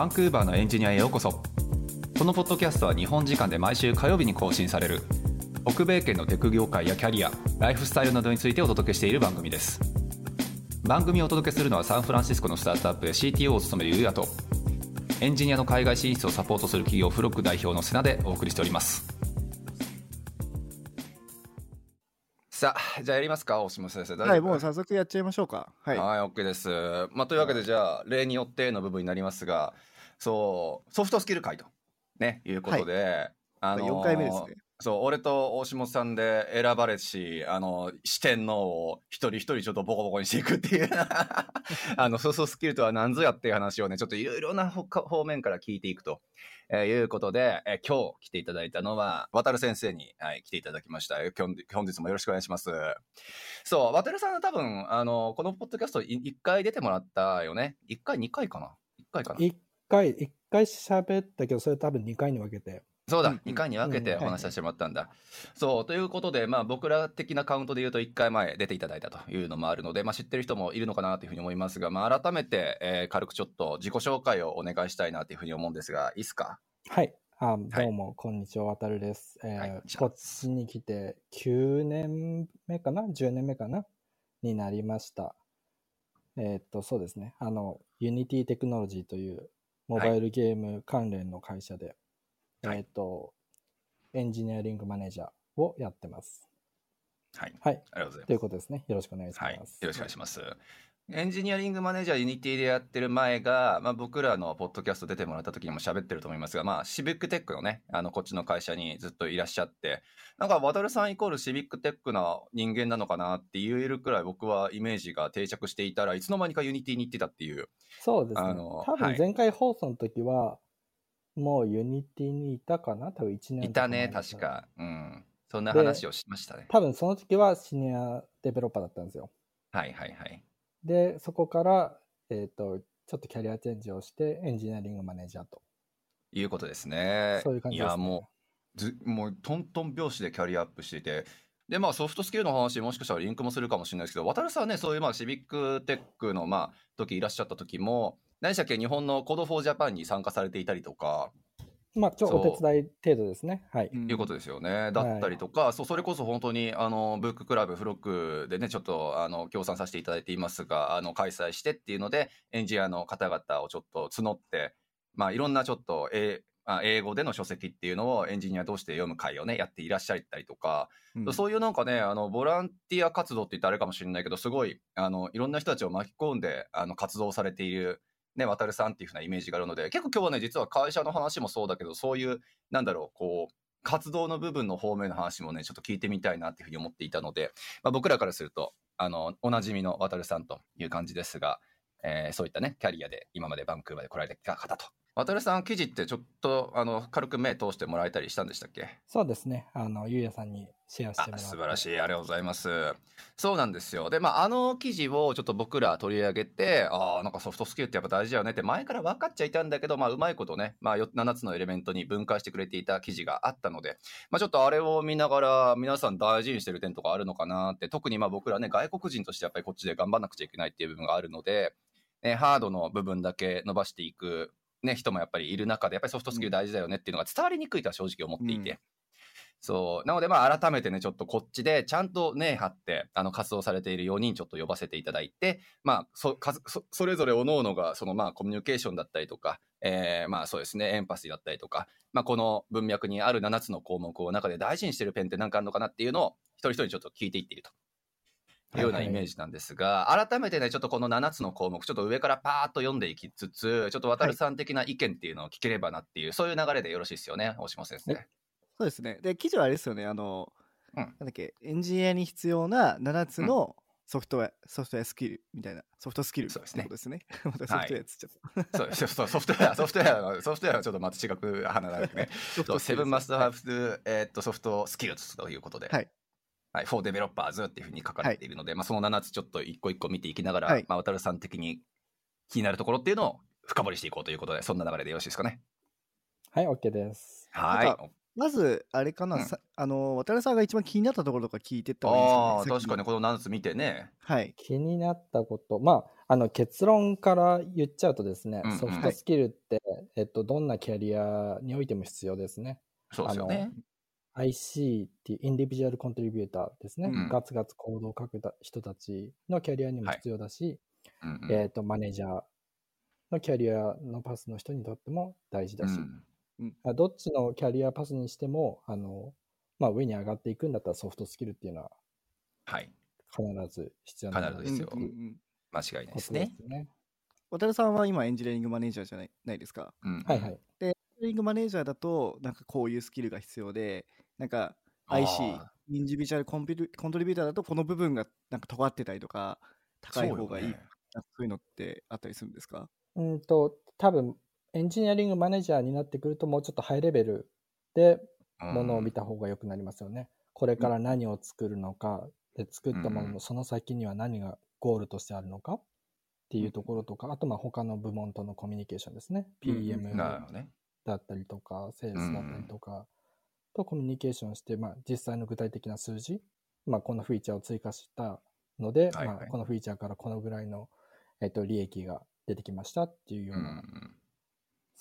バンクーバーのエンジニアへようこそ。このポッドキャストは日本時間で毎週火曜日に更新される。北米圏のテク業界やキャリアライフスタイルなどについてお届けしている番組です。番組をお届けするのはサンフランシスコのスタートアップで CTO を務めるゆうやとエンジニアの海外進出をサポートする企業フロック代表の瀬名でお送りしております。さあじゃあやりますか大島先生。はいもう早速やっちゃいましょうか。はい。はい OK です、まあ、というわけでじゃあ例によっての部分になりますがそうソフトスキル会とねいうことで、はい、あのー、4回目ですね。そう俺と大下さんで選ばれしあの四天王を一人一人ちょっとボコボコにしていくっていう。あのソフトスキルとは何ぞやっていう話をねちょっといろいろな方面から聞いていくと、えー、いうことで、えー、今日来ていただいたのは渡先生に、はい、来ていただきました。本日もよろしくお願いします。そう渡さんは多分あのこのポッドキャスト1回出てもらったよね？1回2回かな？1回かな？1回1回喋ったけどそれ多分2回に分けてそうだ、2回に分けてお話しさせてもらったんだ。そう、ということで、まあ僕ら的なカウントで言うと1回前出ていただいたというのもあるので、まあ知ってる人もいるのかなというふうに思いますが、まあ改めて、えー、軽くちょっと自己紹介をお願いしたいなというふうに思うんですが、いいですか？はい。あどうも、はい、こんにちは、わたるです。えーはい、こっちに来て9年目かな ?10 年目かな？になりました。えー、っと、そうですね。あの、ユニティテクノロジーというモバイルゲーム関連の会社で、はい、えっ、ー、と、エンジニアリングマネージャーをやってます。はい。はい。ありがとうございます。ということですね。よろしくお願いします。はい、よろしくお願いします。エンジニアリングマネージャーユニティでやってる前が、まあ、僕らのポッドキャスト出てもらった時にも喋ってると思いますが、まあ、シビックテックのね、あの、こっちの会社にずっといらっしゃって、なんか、渡さんイコールシビックテックな人間なのかなって言えるくらい僕はイメージが定着していたらいつの間にかユニティに行ってたっていう。そうですね。あの、多分前回放送の時は、もうユニティにいたかな？多分1年いたね、確か。うん。そんな話をしましたね。多分その時は senior developer だったんですよ。はいはいはい。で、そこから、えっ、ー、と、ちょっとキャリアチェンジをして、エンジニアリングマネージャーと。いうことですね。そういう感じです、ね、いや、もう、ずもうトントン拍子でキャリアアップしていて、で、まあ、ソフトスキルの話、もしかしたらリンクもするかもしれないですけど、渡さんはね、そういう、まあ、シビックテックの、まあ、時いらっしゃった時も、何でしたっけ、日本のコードフォージャパンに参加されていたりとか、まあ、ちょお手伝い程度ですね。はい。いうことですよね。だったりとか、はい、そうそれこそ本当にあのブッククラブフロックでねちょっとあの協賛させていただいていますがあの開催してっていうのでエンジニアの方々をちょっと募ってまあいろんなちょっと、えあ英語での書籍っていうのをエンジニア同士で読む会をねやっていらっしゃったりとか、うん、そういうなんかねあのボランティア活動って言ったらあれかもしれないけどすごいあのいろんな人たちを巻き込んであの活動されているね、渡さんっていうふうなイメージがあるので、結構今日はね、実は会社の話もそうだけど、そういう、なんだろう、こう、活動の部分の方面の話もね、ちょっと聞いてみたいなっていうふうに思っていたので、まあ、僕らからすると、あの、おなじみの渡さんという感じですが、えー、そういったね、キャリアで今までバンクーバーで来られてた方と。渡さん記事ってちょっとあの軽く目通してもらえたりしたんでしたっけ？そうですね。あのゆうやさんにシェアしてもら素晴らしい。ありがとうございます。そうなんですよ。でまああの記事をちょっと僕ら取り上げてああなんかソフトスキルってやっぱ大事だよねって前から分かっちゃいたんだけどまあうまいことね、まあ、7つのエレメントに分解してくれていた記事があったのでまあちょっとあれを見ながら皆さん大事にしてる点とかあるのかなって特にまあ僕らね外国人としてやっぱりこっちで頑張んなくちゃいけないっていう部分があるのでね、ハードの部分だけ伸ばしていくね、人もやっぱりいる中で、やっぱりソフトスキル大事だよねっていうのが伝わりにくいとは正直思っていて。うん、そう。なので、まあ、改めてね、ちょっとこっちで、ちゃんとね、張って、あの、活動されている4人ちょっと呼ばせていただいて、まあ、そ、そそれぞれ各々が、その、まあ、コミュニケーションだったりとか、えー、まあ、そうですね、エンパシーだったりとか、まあ、この文脈にある7つの項目を中で大事にしてるペンって何かあるのかなっていうのを、一人一人ちょっと聞いていっていると。いうようなイメージなんですが、はいはい、改めてね、ちょっとこの7つの項目、ちょっと上からパーッと読んでいきつつ、ちょっと渡さん的な意見っていうのを聞ければなっていう、はい、そういう流れでよろしいですよね、大島先生。そうですね。で、記事はあれですよね、あの、うん、なんだっけ、エンジニアに必要な7つのソフトウェア、うん、ソフトウェアスキルみたいな、ソフトスキルそうですね。ですね。またソフトウェアつっちゃった。そうですソフトウェア、ソフトウェア、ソフトウェアはちょっとまた違く花だね。セブンマストハブ、えっと、ソフトスキルということで。はい。はい、 for developers っていうふうに書かれているので、はい、まあ、その7つちょっと一個一個見ていきながら、はい、まあ、渡さん的に気になるところっていうのを深掘りしていこうということで、そんな流れでよろしいですかね？はい、OK です。はい。まず、あれかな、うん、あの、渡辺さんが一番気になったところとか聞いてった方がいいですか、ね、ああ、確かにこの7つ見てね。はい。気になったこと、まあ、あの結論から言っちゃうとですね、うんうん、ソフトスキルって、はい、えっと、どんなキャリアにおいても必要ですね。そうですよね。IC っていうインディビジュアルコントリビューターですね、うん、ガツガツ行動を書く人たちのキャリアにも必要だし、はいうんうん、えっ、ー、と、マネージャーのキャリアのパスの人にとっても大事だし、うん、どっちのキャリアパスにしても、あの、まあ、上に上がっていくんだったらソフトスキルっていうのは、はい。必ず必要な必ず必要。間違いないですね。ね。渡辺さんは今エンジニアリングマネージャーじゃないないですか。うん、はいはい。で、エンジニアリングマネージャーだと、なんかこういうスキルが必要で、なんか IC、インディビジュアルコンピュコントリビューターだとこの部分がなんか尖ってたりとか、高い方がいいそう、ね,、そういうのってあったりするんですか？うんと、多分エンジニアリングマネージャーになってくるともうちょっとハイレベルでものを見た方が良くなりますよね。これから何を作るのか、で作ったもののその先には何がゴールとしてあるのかっていうところとか、あとまあ他の部門とのコミュニケーションですね。PM だったりとか、セールスだったりとか、とコミュニケーションして、まあ、実際の具体的な数字、まあ、このフィーチャーを追加したので、はいはい、まあ、このフィーチャーからこのぐらいの、えっと、利益が出てきましたっていうような、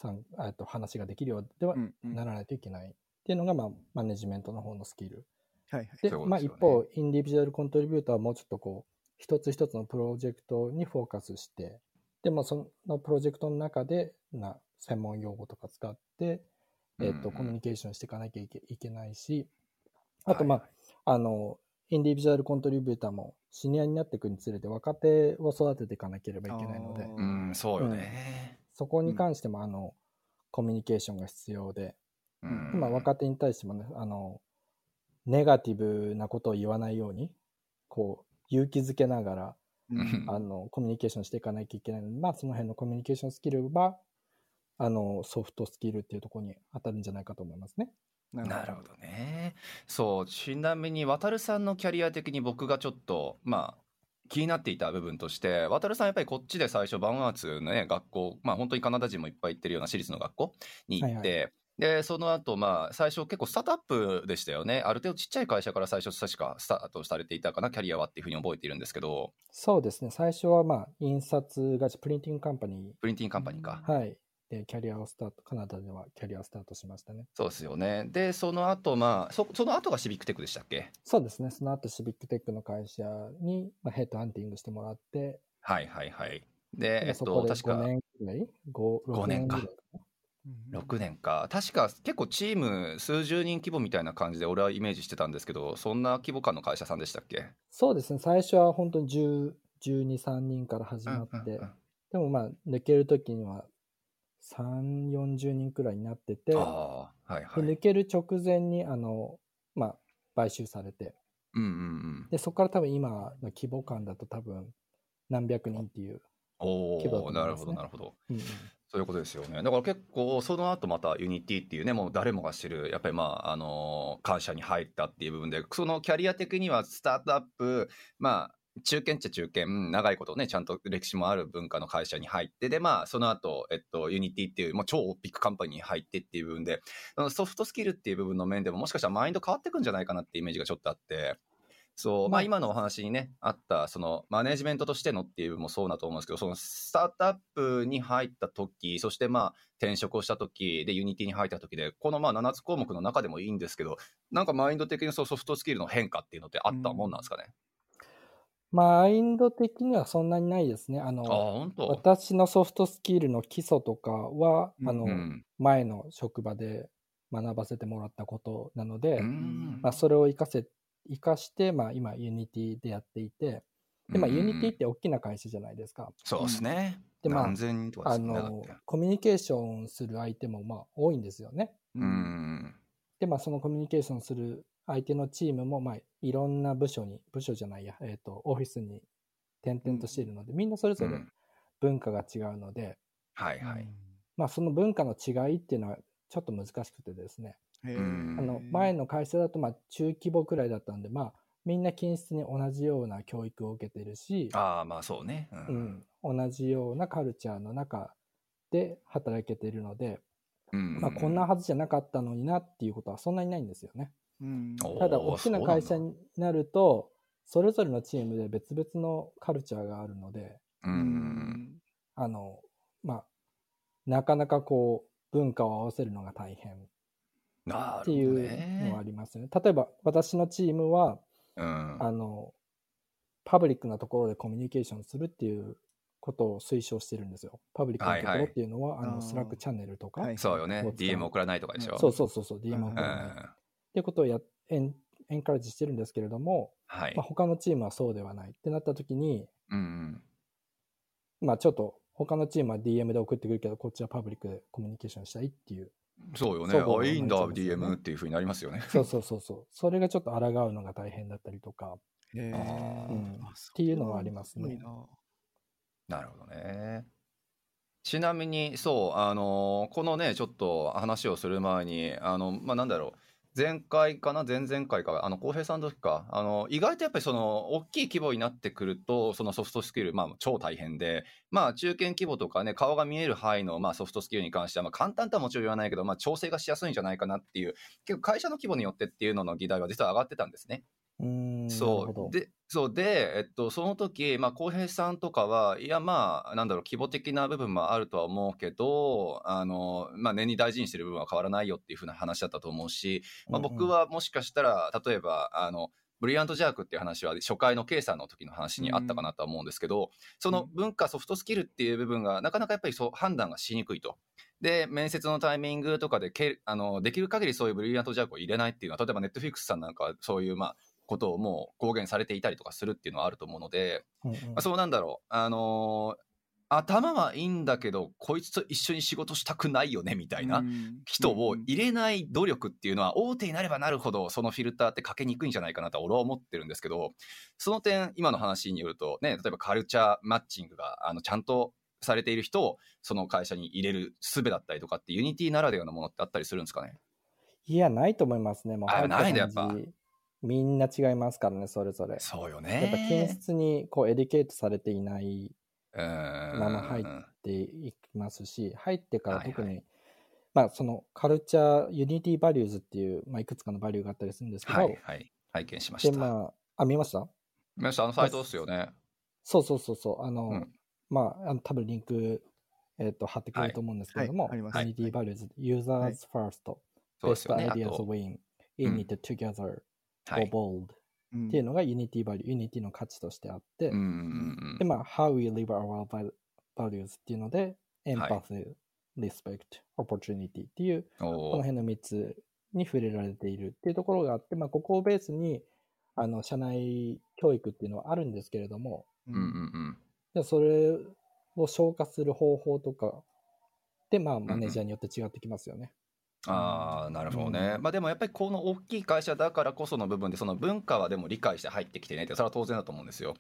うん、えっと話ができるようではならないといけないっていうのが、まあ、マネジメントの方のスキル。はいはい、で、まあ、一方、インディビジュアルコントリビューターはもうちょっとこう、一つ一つのプロジェクトにフォーカスして、でもそのプロジェクトの中でな専門用語とか使って、えっ、と、コミュニケーションしていかなきゃいけいけないし、あと、まあ、はい、あの、インディビジュアルコントリビューターもシニアになっていくにつれて若手を育てていかなければいけないので、うん、そうよね、うん、そこに関しても、あの、コミュニケーションが必要で、うん、今若手に対してもね、あの、ネガティブなことを言わないように、こう、勇気づけながら、あの、コミュニケーションしていかなきゃいけないので、まあ、その辺のコミュニケーションスキルは、あの、ソフトスキルっていうところに当たるんじゃないかと思いますね。なるほどね。そう、ちなみに、渡さんのキャリア的に僕がちょっと、まあ、気になっていた部分として、渡さんやっぱりこっちで最初、バンアーツのね、学校、まあ本当にカナダ人もいっぱい行ってるような私立の学校に行って、はいはい、で、その後、まあ、最初結構スタートアップでしたよね。ある程度ちっちゃい会社から最初確かスタートされていたかな、キャリアはっていうふうに覚えているんですけど。そうですね。最初はまあ、印刷会社、 printing company。printing company か。はい。で、キャリアをスタート、カナダではキャリアをスタートしましたね。そうですよね。で、その後、まあ、そその後がシビックテックでしたっけ？そうですね。その後シビックテックの会社に、まあ、ヘッドハンティングしてもらって。はいはいはい。で、えっと、確か。5年くらい？5, 5年か。6年か。確か結構チーム数十人規模みたいな感じで俺はイメージしてたんですけど、そんな規模感の会社さんでしたっけ？そうですね。最初は本当に10、12、3人から始まって、うんうんうん、でもまあ抜けるときには3、40人くらいになってて、はいはい、抜ける直前に、あの、まあ、買収されて、うんうんうん、で、そこから多分今の規模感だと多分何百人っていう規模だと思います、ね、なるほど、なるほど。うんうんそういうことですよね。だから結構、その後またユニティっていうね、もう誰もが知る、やっぱりまあ、あの会社に入ったっていう部分で、そのキャリア的にはスタートアップ、まあ、中堅っちゃ中堅、長いことね、ちゃんと歴史もある文化の会社に入って、で、まあ、その後、えっと、ユニティっていう、もう超 big company に入ってっていう部分で、ソフトスキルっていう部分の面でも、もしかしたらマインド変わってくんじゃないかなってイメージがちょっとあって、そう、まあ。今のお話にね、あった、そのマネジメントとしてのっていうもそうだと思うんですけど、そのスタートアップに入った時、そしてまあ転職をした時でユニティに入った時で、このまあ7つ項目の中でもいいんですけど、なんかマインド的にそうソフトスキルの変化っていうのってあったもんなんですかね、マインド的にはそんなにないですね。あの、あ私のソフトスキルの基礎とかは、うん、あの、前の職場で学ばせてもらったことなので、うん、まあ、それを活かせ、活かして、まあ、今、ユニティでやっていて、で、まあ、ユニティって大きな会社じゃないですか。そうですね。で、まあ、あの、コミュニケーションする相手も、まあ、多いんですよね。うん。で、まあ、そのコミュニケーションする相手のチームも、まあ、いろんな部署に、部署じゃないや、えっ、ー、と、オフィスに転々としているので、みんなそれぞれ文化が違うので、うん、はいはい。まあ、その文化の違いっていうのはちょっと難しくてですね。あの、前の会社だと、まあ、中規模くらいだったんで、まあ、みんな均質に同じような教育を受けてるし、ああ、まあそうね、うん、うん。同じようなカルチャーの中で働けているので、まあ、こんなはずじゃなかったのになっていうことはそんなにないんですよね。うん、ただ、大きな会社になると、それぞれのチームで別々のカルチャーがあるので、うん、あの、まあ、なかなかこう、文化を合わせるのが大変っていうのはありますね。ね例えば、私のチームは、うん、あの、パブリックなところでコミュニケーションするっていうことを推奨してるんですよ。パブリックなところっていうのは、はいはい、あのスラックチャンネルとか、はい、そうよね。DM 送らないとかでしょ。そうそうそうそう、DM 送らない。うん、ってことをやエンエンカレッジしてるんですけれども、はいまあ、他のチームはそうではないってなった時に、うんうん、まあちょっと他のチームは DM で送ってくるけど、こっちはパブリックでコミュニケーションしたいっていう。そうよね。あ、いいんだ、DM っていうふうになりますよね。そうそうそうそう。それがちょっと抗うのが大変だったりとか、うん、っていうのはありますね。なるほどね。ちなみに、そう、あのーこのね、ちょっと話をする前に、あの、まあ、なんだろう。前回かな？前々回か、あの、浩平さんの時か、あの、意外とやっぱりその、大きい規模になってくると、そのソフトスキル、まあ、超大変で、まあ、中堅規模とかね、顔が見える範囲の、まあ、ソフトスキルに関しては、まあ、簡単とはもちろん言わないけど、まあ、調整がしやすいんじゃないかなっていう、結構会社の規模によってっていうのの議題は実は上がってたんですね。そう。でそうで、えっと、その時、まあ、浩平さんとかはいやまあなんだろう規模的な部分もあるとは思うけどあの、まあ、年に大事にしてる部分は変わらないよっていうふうな話だったと思うし、まあ、僕はもしかしたら例えばあのブリリアントジャークっていう話は初回の K さんの時の話にあったかなとは思うんですけど、その文化ソフトスキルっていう部分がなかなかやっぱりそう判断がしにくいと。で、面接のタイミングとかでけあのできる限りそういうブリリアントジャークを入れないっていうのは例えばネットフィックスさんなんかはそういうまあことをもう公言されていたりとかするっていうのはあると思うので、うんうん、まあ、そうなんだろう、あのー、頭はいいんだけどこいつと一緒に仕事したくないよねみたいな人を入れない努力っていうのは大手になればなるほどそのフィルターってかけにくいんじゃないかなと俺は思ってるんですけどその点今の話によるとね例えばカルチャーマッチングがあのちゃんとされている人をその会社に入れる術だったりとかってユニティならではのものってあったりするんですかね？いやないと思いますねもうあないでやっぱみんな違いますからね、それぞれ。そうよね。やっぱ均質にこう educate されていないまま入っていきますし、入ってから特に、はいはい、まあそのカルチャー、ユニティバリューズっていう、まあ、いくつかのバリューがあったりするんですけど、はいはい、拝見しました。で、まあ、あ、見ました？見ました、あのサイトですよね。そうそうそうそう、あの、うん、まあ、あの多分リンク、えっ、ー、と、貼ってくれると思うんですけれども、はい、ユニティバリューズ、 users first、best ideas win、in it together、はい、bold っていうのが Unity バリュー、Unity の価値としてあって、で、まあ、How we live our values っていうので、Empathy、Respect、Opportunity っていう、この辺の3つに触れられているっていうところがあって、まあ、ここをベースに、あの、社内教育っていうのはあるんですけれども、でそれを消化する方法とかで、まあ、マネージャーによって違ってきますよね。ああ、なるほどね。まあでもやっぱりこの大きい会社だからこその部分で、その文化はでも理解して入ってきてねって、それは当然だと思うんですよ。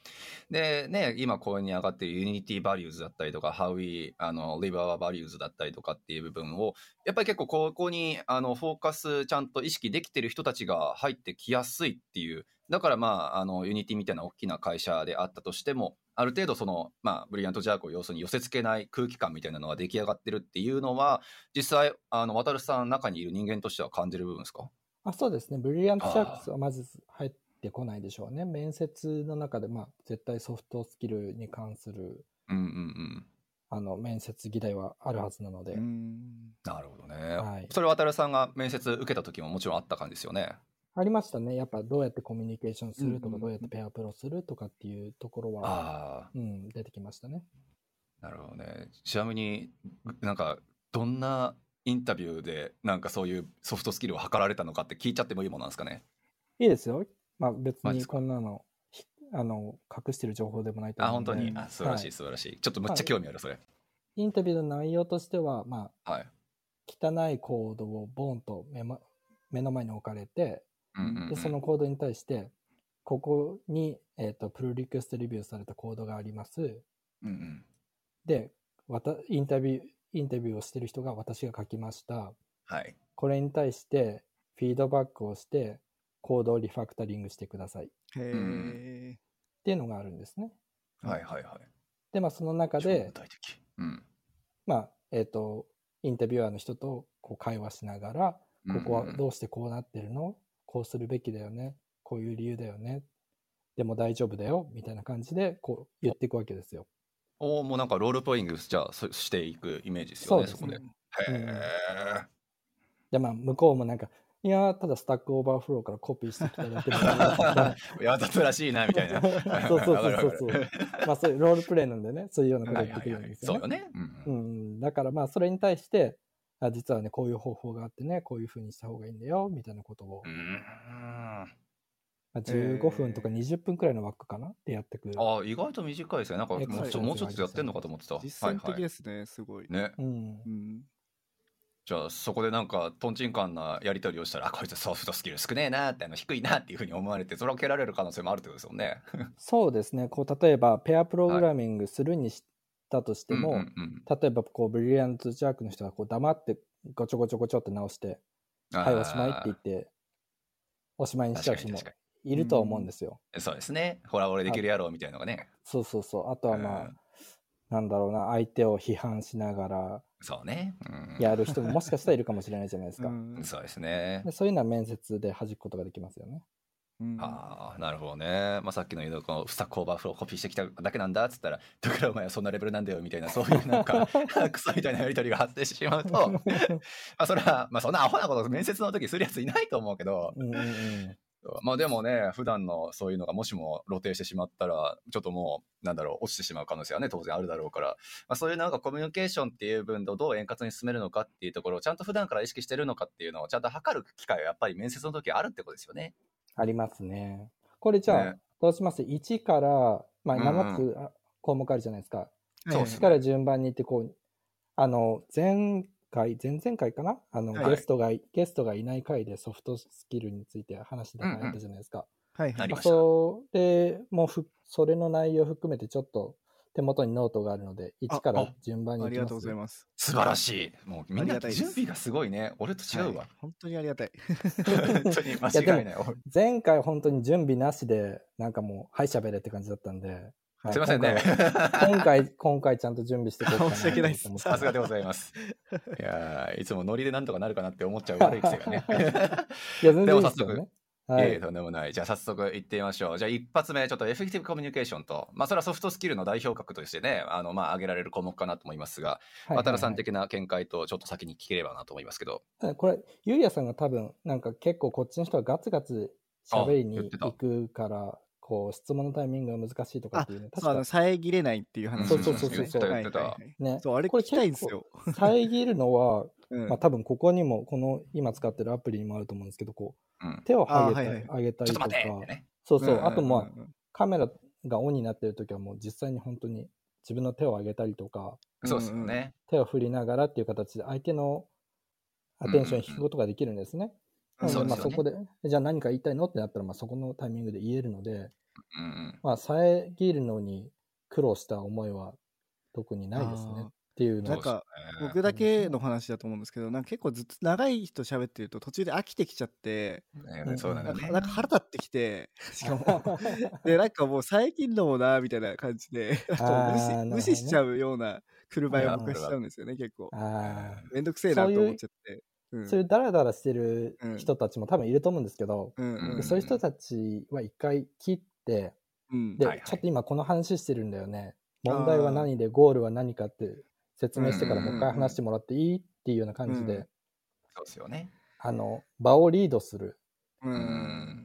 で、ね、今公にに上がっているユニティバリューズだったりとか、 how we あの live our values だったりとかっていう部分を、やっぱり結構ここにあのフォーカスちゃんと意識できてる人たちが入ってきやすいっていう、だからまあ、あの、ユニティみたいな大きな会社であったとしても、ある程度その、まあ、ブリリアントジャークを要するに寄せ付けない空気感みたいなのが出来上がってるっていうのは、実際、あの、渡さん中にいる人間としては感じる部分ですか？あそうですね。ブリリアントジャークはまず入ってこないでしょうね。面接の中で、まあ、絶対ソフトスキルに関する、うんうんうん。あの、面接議題はあるはずなので。なるほどね。はい、それ渡さんが面接受けた時ももちろんあった感じですよね。ありましたね。やっぱどうやってコミュニケーションするとか、どうやってペアプロするとかっていうところは、うん、出てきましたね。なるほどね。ちなみになんかどんなインタビューでなんかそういうソフトスキルを測られたのかって聞いちゃってもいいものなんですかね？いいですよ。まあ別にこんなのあの隠してる情報でもないと思う。あ本当に？あ素晴らしい、素晴らしい。ちょっとむっちゃ興味あるそれ。インタビューの内容としてはまあ、はい、汚いコードをボーンと目,、ま、目の前に置かれてでそのコードに対して、ここに、えーと、プルリクエストレビューされたコードがあります。うんうん、でわたインタビュー、インタビューをしてる人が私が書きました。はい、これに対してフィードバックをして、コードをリファクタリングしてください。へっていうのがあるんですね。はいはいはい。で、まあその中で、うん、まあ、えっ、ー、と、インタビュアーの人とこう会話しながら、ここはどうしてこうなってるの？こうするべきだよね。こういう理由だよね。でも大丈夫だよ。みたいな感じで、こう言っていくわけですよ。おおもうなんかロールプレイングじゃあしていくイメージですよね、そこで。へえ。で、まあ、向こうもなんか、いやただスタックオーバーフローからコピーしてきただけだわざとらしいな、みたいな。そうそうそうそう。まあそういうロールプレイなんでね、そういうようなこと言ってくるんですよ、ねそうよね。うん。だからまあそれに対して、あ実はね、こういう方法があってね、こういうふうにした方がいいんだよ、みたいなことを。うんまあ、15分とか20分くらいの枠かなってやってくる。ああ、意外と短いですね。なんかもうちょもうちょっとやってんのかと思ってた。実践的ですね、すごい。ね。うん。じゃあそこでなんかとんちんかんなやり取りをしたらあこいつソフトスキル少ねえなってあの低いなっていうふうに思われてそれを蹴られる可能性もあるってことですよね。そうですねこう例えばペアプログラミングするにしたとしても、例えばこうブリリアントジャークの人がこう黙ってごちょごちょごちょって直して「はいおしまい」って言っておしまいにしちゃう人もいると思うんですよ。そうですね。ほら俺できるやろうみたいなのがね。そうそうそう。あとはまあ、なんだろうな相手を批判しながらそうね、やる人ももしかしたらいるかもしれないじゃないですか。そうですね。そういうのは面接で弾くことができますよね。ああなるほどね、まあ、さっきの言うこのスタックオーバーフローコピーしてきただけなんだっつったらだからお前はそんなレベルなんだよみたいなそういうなんか クソみたいなやり取りが発生してしまうと。まあそれは、まあ、そんなアホなこと面接の時するやついないと思うけど、うんうんうんまあでもね、普段のそういうのがもしも露呈してしまったら、ちょっともう、なんだろう、落ちてしまう可能性はね、当然あるだろうから、まあ、そういうなんかコミュニケーションっていう分をどう円滑に進めるのかっていうところをちゃんと普段から意識してるのかっていうのをちゃんと測る機会はやっぱり面接の時あるってことですよね。ありますね。これじゃあ、ね、どうします ?1 から、まあ、7つ項目あるじゃないですか。うん、そう1から順番にいって、こう、あの、前回、前々回かな？あの、はい、ゲストが、ゲストがいない回でソフトスキルについて話してたじゃないですか。うんうん、はい、はい。それもふ、それの内容含めてちょっと手元にノートがあるので、1から順番にありがとうございます。素晴らしい。もうみんな準備がすごいね。俺と違うわ、はい。本当にありがたい。本当に間違いない。い前回本当に準備なしで、なんかもう、はいしゃべれって感じだったんで、すいませんね。今回、今回ちゃんと準備してこうかな。申し訳ないです。さすがでございます。いやいつもノリでなんとかなるかなって思っちゃう悪い癖がね。いや、全然いいですよね。はい、ええとんでもない。じゃあ早速行ってみましょう。じゃあ一発目、ちょっとエフェクティブコミュニケーションと、まあそれはソフトスキルの代表格としてね、あの、まあ挙げられる項目かなと思いますが、渡、る、さん的な見解とちょっと先に聞ければなと思いますけど。これ、ゆうやさんが多分、なんか結構こっちの人はガツガツ喋りに行くから、こう質問のタイミングが難しいとかっていうね。確か。遮れないっていう話そうそうそうそう。はいはい、ね。そう、あれ聞きたいんですよ。遮るのは、うん、まあ多分ここにも、この今使ってるアプリにもあると思うんですけど、こう、うん、手を上げたり、はいはい、上げたりとか、ね、そうそう、あとまあ、カメラがオンになってる時はもう実際に本当に自分の手を上げたりとか、そうですね。手を振りながらっていう形で相手のアテンションを引くことができるんですね。そまあそこで、じゃあ何か言いたいのってなったら、まあそこのタイミングで言えるので、うん、まあ遮るのに苦労した思いは特にないですね。っていうのなんか僕だけの話だと思うんですけどなんか結構ずっと長い人喋ってると途中で飽きてきちゃって、うなんだね。なんか腹立ってきてしかも。でなんかもう最近のもなみたいな感じで 無視無視しちゃうような車を僕しちゃうんですよね結構。めんどくせえなと思っちゃってそういうダラダラしてる人たちも多分いると思うんですけど、そういう人たちは一回切って、で、ちょっと今この話してるんだよね。問題は何でゴールは何かって説明してからもう一回話してもらっていいっていうような感じで、そうですよね。あの、場をリードする。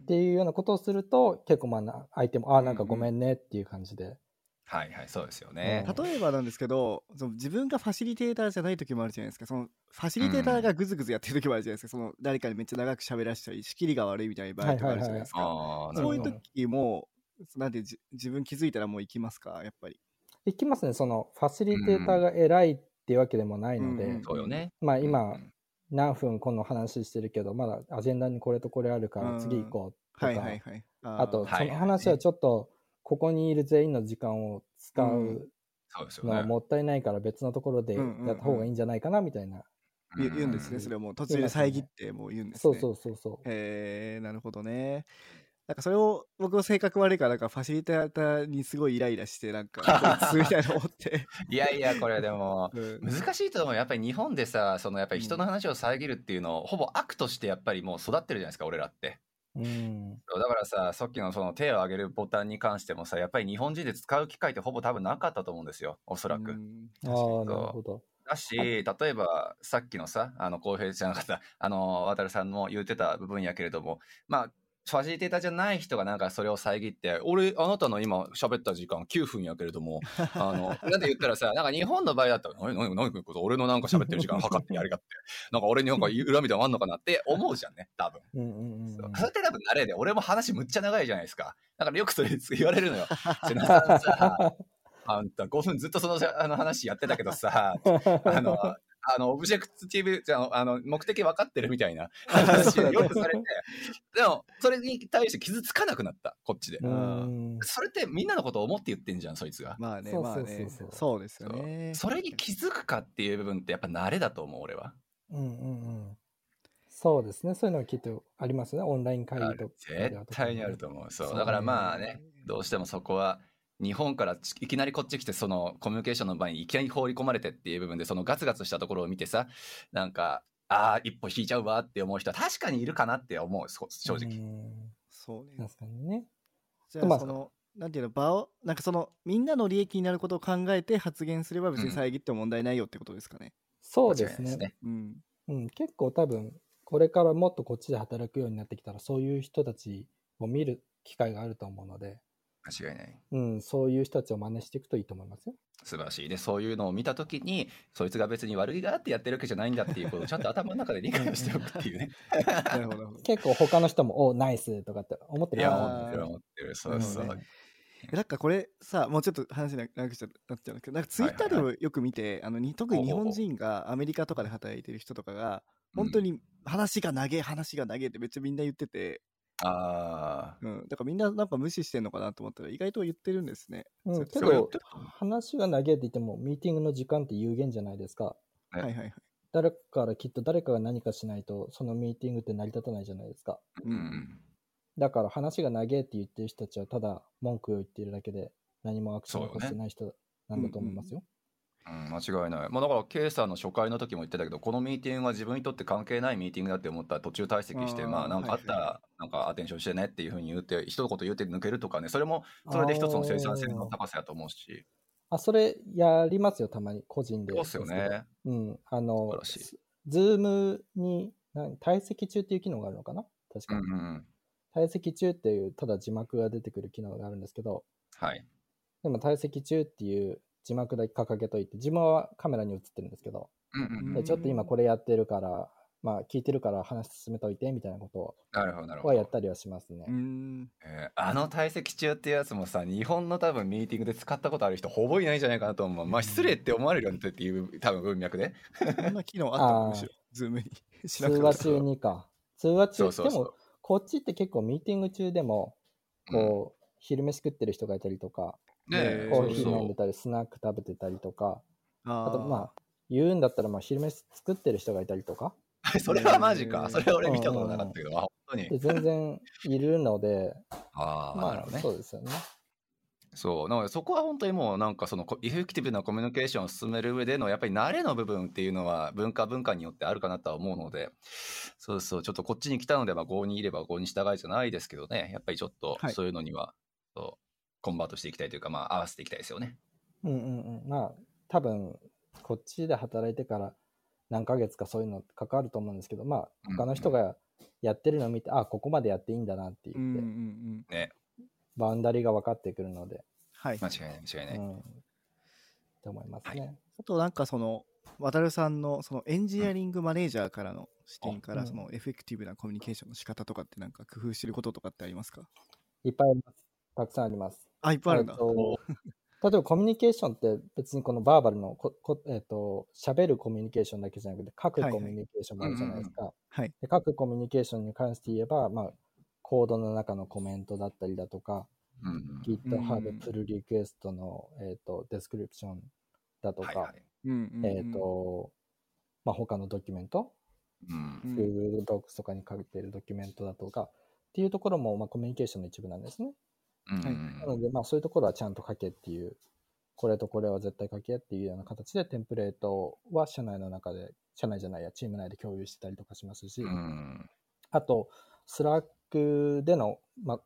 っていうようなことをすると、結構まあ相手も、ああ、なんかごめんねっていう感じで、はいはい、そうですよね。例えばなんですけど、その自分がファシリテーターじゃない時もあるじゃないですか。そのファシリテーターがぐずぐずやってる時もあるじゃないですか。その誰かにめっちゃ長く喋らしたり、仕切りが悪いみたいな場合とかあるじゃないですか。そういう時も、なんで自分気づいたらもう行きますか、やっぱり。行きますね。そのファシリテーターが偉いっていうわけでもないので、そうよね。まあ今、何分この話してるけど、まだアジェンダにこれとこれあるから次行こうとか、あとその話はちょっと、ここにいる全員の時間を使うのはもったいないから別のところでやった方がいいんじゃないかなみたいな。言うんですね、それはもう途中で遮ってもう言うんですね。そうそうそうそう。へえ、なるほどね。なんかそれを僕の性格悪いからなんかファシリテーターにすごいイライラしてなんか こいつみたいな思っていやいやこれでも難しいと思うやっぱり日本でさそのやっぱり人の話を遮るっていうのをほぼ悪としてやっぱりもう育ってるじゃないですか俺らって。うん、だからささっきのその手を挙げるボタンに関してもさやっぱり日本人で使う機会ってほぼ多分なかったと思うんですよおそらく。ああなるほど。だし、例えばさっきのさ、あの、浩平じゃなかった、あの、渡さんも言ってた部分やけれども、まあ、ファシリテーターじゃない人がなんかそれを遮って、俺、あなたの今喋った時間9分やけれども、あの、なんて言ったらさ、なんか日本の場合だったら、何、何、何こと俺のなんか喋ってる時間測ってやりがって、なんか俺になんか恨みでもあんのかなって思うじゃんね、多分。うんうんうん、それって多分慣れで、俺も話むっちゃ長いじゃないですか。だからよくそれ言われるのよ。瀬名さんさ、あんた5分ずっとそのあの話やってたけどさ、あの、あの、オブジェクティブ、じゃあの、目的分かってるみたいな 話をよくされて、でも、それに対して傷つかなくなった、こっちで。それってみんなのことを思って言ってんじゃん、そいつが。まあね、まあね。そうですよね。それに気づくかっていう部分ってやっぱ慣れだと思う、俺は。うんうんうん。そうですね。そういうのはきっとありますね。オンライン会議とか。絶対にあると思う。そう。だからまあね、どうしてもそこは、日本からいきなりこっち来てそのコミュニケーションの場にいきなり放り込まれてっていう部分でそのガツガツしたところを見てさなんかああ一歩引いちゃうわって思う人は確かにいるかなって思う正直。そうね。確かにね。じゃあそのなんていうの場をなんかそのみんなの利益になることを考えて発言すれば別に遮って問題ないよってことですかね、うん、そうですね。ね、うん、うん、結構多分これからもっとこっちで働くようになってきたらそういう人たちを見る機会があると思うので間違いない。うん、そういう人たちを真似していくといいと思いますよ。素晴らしい。で、そういうのを見たときに、そいつが別に悪気があってやってるわけじゃないんだっていうことをちゃんと頭の中で理解しておくっていうね。なるほど。結構他の人も、おナイスとかって思ってるいや、思ってる、思ってる。そうそう。なんかこれさもうちょっと話なくなっちゃうんですけどなんかツイッターでもよく見て、あの特に日本人がアメリカとかで働いてる人とかが本当に話が長え話が長えってめっちゃみんな言ってて、ああ。うん。だからみんななんか無視してんのかなと思ったら意外と言ってるんですね。うん、けど、話が長いって言っても、ミーティングの時間って有限じゃないですか。はいはいはい。誰からきっと誰かが何かしないと、そのミーティングって成り立たないじゃないですか。うん。だから話が長いって言ってる人たちはただ文句を言っているだけで何もアクションを起こしてない人なんだと思いますよ。うん、間違いない。まあ、だから、ケイさんの初回の時も言ってたけど、このミーティングは自分にとって関係ないミーティングだって思ったら途中退席して、まあ、なんかあったら、なんかアテンションしてねっていうふうに言って、一言言って抜けるとかね、それも、それで一つの生産性の高さやと思うし。あ、それやりますよ、たまに、個人で。そうっすよね。うん。あの、ズームに、退席中っていう機能があるのかな？確かに。うんうん、退席中っていう、ただ字幕が出てくる機能があるんですけど、はい。でも退席中っていう字幕だけ掲げといて、自分はカメラに映ってるんですけど、ちょっと今これやってるから、まあ聞いてるから話進めといてみたいなことをなるほどなるほどはやったりはしますね。えー、あの退席中ってやつもさ、日本の多分ミーティングで使ったことある人ほぼいないんじゃないかなと思う。まあ失礼って思われるよっていう多分文脈で。そんな機能あったっしょ、ズームに。通話中にか。通話中でも、こっちって結構ミーティング中でも、こう、うん、昼飯食ってる人がいたりとか、ね、コーヒー飲んでたり、スナック食べてたりとか、あとまあ、言うんだったら、まあ、昼飯作ってる人がいたりとか。それはマジか。それは俺見たことなかったけど、本当に。全然いるので、ああ、まあ、ね、そうですよね。そう。なので、そこは本当にもう、なんかその、エフェクティブなコミュニケーションを進める上での、やっぱり慣れの部分っていうのは、文化文化によってあるかなとは思うので、そうそう、ちょっとこっちに来たので、まあ、5にいれば5に従いじゃないですけどね、やっぱりちょっと、そういうのには、はい、コンバートしていきたいというか、まあ、合わせていきたいですよね。うんうんうん。まあ、多分、こっちで働いてから何ヶ月かそういうの関わると思うんですけど、まあ、他の人がやってるのを見て、うんうん、あ、ここまでやっていいんだなって言って、うんうんうん、ね、バウンダリーが分かってくるので。はい。間違いない、間違いない。うん、と思いますね。はい、あと、なんかその、渡るさんのそのエンジニアリングマネージャーからの視点から、そのエフェクティブなコミュニケーションの仕方とかってなんか工夫してることとかってありますか？いっぱいあります。たくさんあります。あ、いっぱいあるんだ。例えばコミュニケーションって別にこの verbal のここ、えーと、喋るコミュニケーションだけじゃなくて書くコミュニケーションもあるじゃないですか。はい、で書くコミュニケーションに関して言えば、まあ、コードの中のコメントだったりだとか、うん、GitHub プルリクエストの、えーと、 description だとか、えっ、と、まあ、他のドキュメント、うん、Google Docs とかに書いているドキュメントだとか、っていうところも、まあ、コミュニケーションの一部なんですね。うんうんなので、まあ、そういうところはちゃんと書けっていう、これとこれは絶対書けっていうような形で、テンプレートは社内の中で、社内じゃないや、チーム内で共有してたりとかしますし、うん。あと、スラックでの、まあ、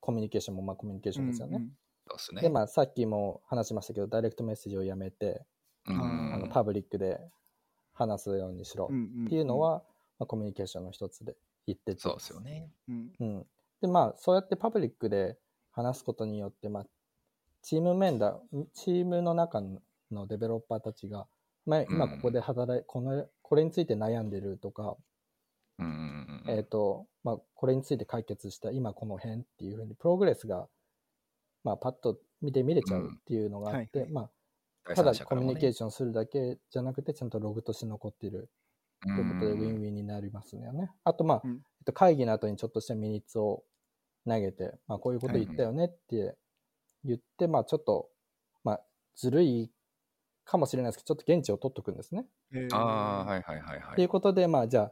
コミュニケーションも、まあ、コミュニケーションですよね。うんうんそうですね。で、まあ、さっきも話しましたけど、ダイレクトメッセージをやめて、うん。あのパブリックで話すようにしろうんうんっていうのは、まあ、コミュニケーションの一つで言ってて。そうですよね。うん。うん、でまあそうやってパブリックで話すことによって、まあ、チームメンバーチームの中のデベロッパーたちが、まあ、今ここで働い、このこれについて悩んでるとか、えっ、とまあ、これについて解決した今この辺っていうふうにプログレスが、まあ、パッと見て見れちゃうっていうのがあって、ま第あ、ただコミュニケーションするだけじゃなくてちゃんとログとして残っているということで、ウィンウィンになりますよね。あと、まあ、会議の後にちょっとしたミニッツを投げて、まあ、こういうこと言ったよねって言って、まあ、ちょっと、まあ、ずるいかもしれないですけど、ちょっと現地を取っとくんですね。えーああ、はいはいはいはっていうい。ことで、まあ、じゃ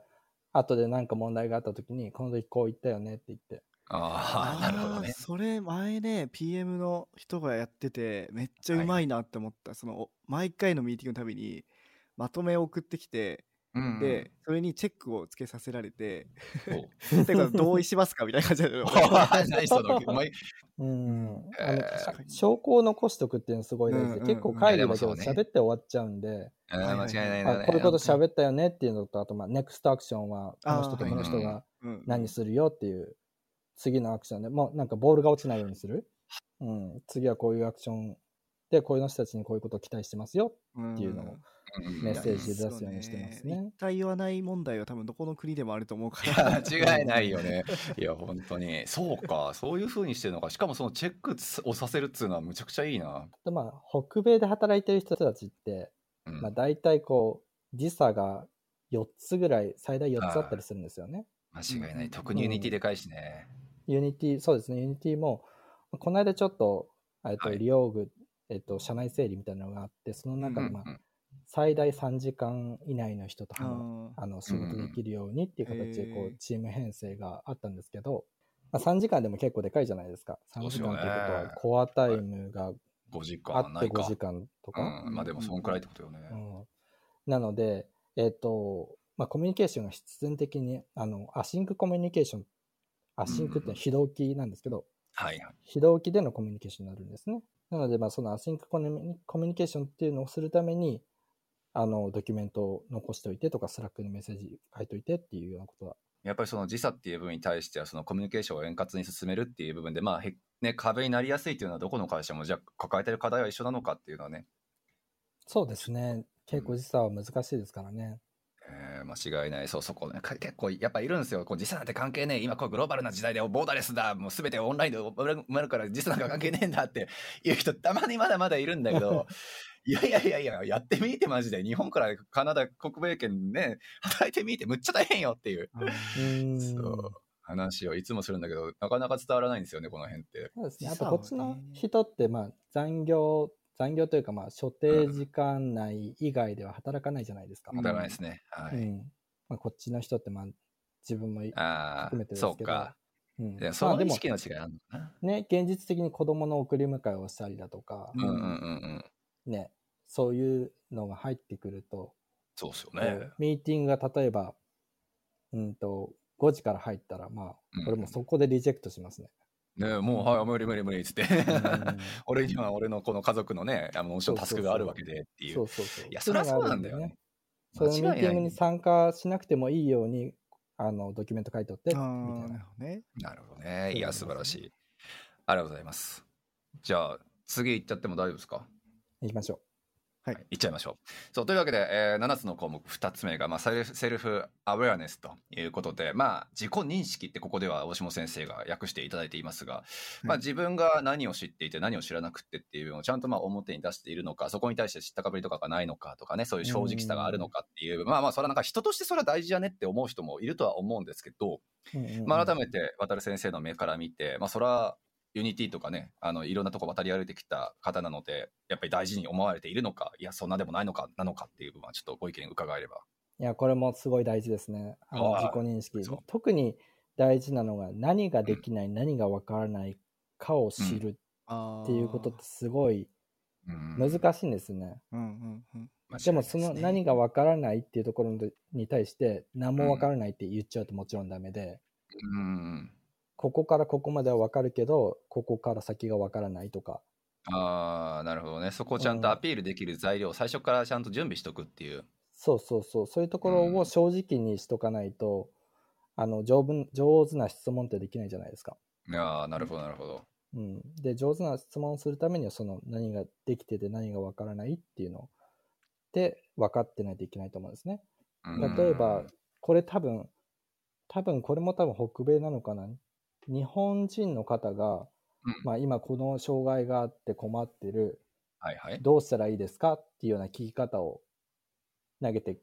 あ、後で何か問題があったときに、この時こう言ったよねって言って、ああ、なるほどね。それ前ね PM の人がやっててめっちゃうまいなって思った、そのお毎回のミーティングのたびにまとめを送ってきて、うんうん。でそれにチェックをつけさせられてお てか同意しますかみたいな感じで 証拠を残しておくっていうのすごい大事。で、うんうん。結構会議だけど喋って終わっちゃうんで、あー間違いないあな。こういうこと喋ったよねっていうのと、あと、まあ、ネクストアクションは、この人とこの人がうん。何するよっていう、次のアクションで、もうなんかボールが落ちないようにする。うん、次はこういうアクションで、こういう人たちにこういうことを期待してますよっていうのをうんメッセージで出すようにしてますね言った言わない問題は多分どこの国でもあると思うかいらや間違いないよね。いや、本当に。そうか、そういうふうにしてるのか。しかもそのチェックをさせるっつうのはむちゃくちゃいいな。まあ、北米で働いてる人たちって、うんまあ、大体こう、時差が4つぐらい、最大4つあったりするんですよね。間違いない。特にユニティでかいしね。ユニティ、そうですね、ユニティも、この間ちょっと、えっと、はいリオーグ、えっと、社内整理みたいなのがあって、その中で、まあ、うんうん最大3時間以内の人とああのーあの仕事できるようにっていう形でこうチーム編成があったんですけど、まあ、3時間でも結構でかいじゃないですか。3時間っていうことはコアタイムが5時あって間ないか。5時間とか？うん、まあでもそんくらいってことよね。うんなので、えっ、と、まあ、コミュニケーションが必然的に、あの、 async コミュニケーション、 async って非同期なんですけど、はいはい。非同期でのコミュニケーションになるんですね。なので、まあ、その async コミュニケーションっていうのをするために、あの、ドキュメントを残しておいてとか、 Slack にメッセージ書いといてっていうようなことは。やっぱりその時差っていう部分に対しては、そのコミュニケーションを円滑に進めるっていう部分で、まあ、へね、壁になりやすいっていうのは、どこの会社もじゃあ抱えてる課題は一緒なのかっていうのはね、そうですね。結構時差は難しいですからね。えー間違いない、そうそこね、か結構やっぱいるんですよ、こう時差なんて関係ねえ、今こうグローバルな時代でボーダレスだ、もうすべてオンラインで埋まるから時差なんか関係ねえんだっていう人、たまにまだまだいるんだけど、いやいやいやいや、やってみてマジで、日本からカナダ、北米圏ね、働いてみて、むっちゃ大変よっていううーん。そう話をいつもするんだけど、なかなか伝わらないんですよね、この辺って。そうですね。あとこっちのね人って、まあ、残業、残業というか、まあ、所定時間内以外では働かないじゃないですか。うん働かないですね。はい。うんまあ、こっちの人って、まあ、自分もい、ああ含めて、ですけどそうか。うんでそまあでもの意識の違いあるのかな。ね、現実的に子供の送り迎えをしたりだとか、うんうんうん。ね、そういうのが入ってくると、そうっすよこねう。ミーティングが例えば、うんと、5時から入ったら、まうんあ、俺もそこでリジェクトしますね。ねもう、はい、無理無理無理っつって。うん 俺には俺のこの家族のね、あの、タスクがあるわけでってい。そううそうそう。いやそりゃそうなんだよね。そのミーティングに参加しなくてもいいように、あの、ドキュメント書いておって、みたいなるな。ほどねなるほどね。いや、素晴らしい。ありがとうございます。じゃあ、次行っちゃっても大丈夫ですか？行きましょはい。はい、いっちゃいましょう。そうというわけで、えー7つの項目2つ目が、まあ、セルフセルフアウェアネスということで、まあ、自己認識ってここでは大下先生が訳していただいていますが、まあ、自分が何を知っていて何を知らなくてっていうのをちゃんとまあ表に出しているのかそこに対して知ったかぶりとかがないのかとかねそういう正直さがあるのかっていうまあまあそれはなんか人としてそれは大事やねって思う人もいるとは思うんですけど、まあ、改めて渡辺さんの目から見て、まあ、それは Unity とかねあのいろんなとこ渡り歩いてきた方なのでやっぱり大事に思われているのかいやそんなでもないのかなのかっていう部分はちょっとご意見伺えれば。いや、これもすごい大事ですね。あの自己認識。特に大事なのが何ができない、何がわからないかを知るっていうことってすごい難しいんですね。うんうんうん。でもその何がわからないっていうところに対して何もわからないって言っちゃうともちろんダメで、うん、ここからここまではわかるけどここから先がわからないとか。ああなるほどね。そこをちゃんとアピールできる材料を最初からちゃんと準備しとくっていう。そうそうそう。そういうところを正直にしとかないと、あの上分上手な質問ってできないじゃないですか。いやなるほどなるほど。うん、で上手な質問をするためにはその何ができてて何がわからないっていうので分かってないといけないと思うんですね。例えばこれ多分多分これも多分北米なのかな日本人の方が、うん、まあ、今この障害があって困ってる、はいはい、どうしたらいいですかっていうような聞き方を投げて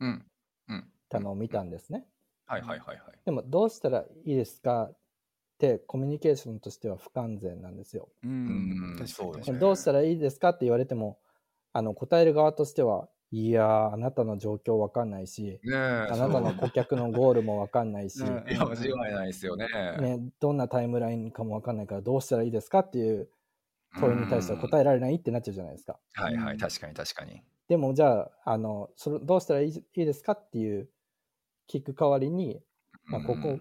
たのを見たんですね。はいはいはいはい。でもどうしたらいいですかってコミュニケーションとしては不完全なんですよ。うん、そうですね。どうしたらいいですかって言われてもあの答える側としてはいやあなたの状況わかんないし、ね、あなたの顧客のゴールもわかんないし、いや間違いないですよね。ね。どんなタイムラインかもわかんないからどうしたらいいですかっていう問いに対しては答えられないってなっちゃうじゃないですか。はいはい、確かに確かに。でもじゃあ、あの、それどうしたらいいいいですかっていう聞く代わりに、まあ、ここ、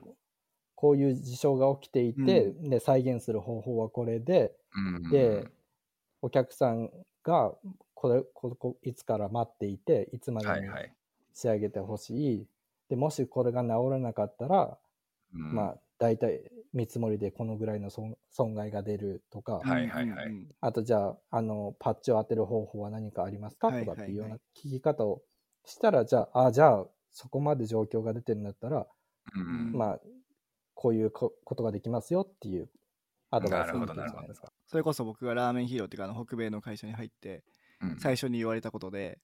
こういう事象が起きていて、うん、で、再現する方法はこれで、うん、で、お客さんがこれ、ここ、いつから待っていて、いつまでに仕上げてほしい,、はいはい、で、もしこれが治らなかったら、うん、まあ、大体見積もりでこのぐらいの損害が出るとか、はいはいはい、あとじゃああのパッチを当てる方法は何かありますか、とかっていうような聞き方をしたらじゃああじゃあそこまで状況が出てるんだったら、うん、まあこういうことができますよっていうアドバイスがじゃないですか。それこそ僕がラーメンヒーローっていうかあの北米の会社に入って最初に言われたことで、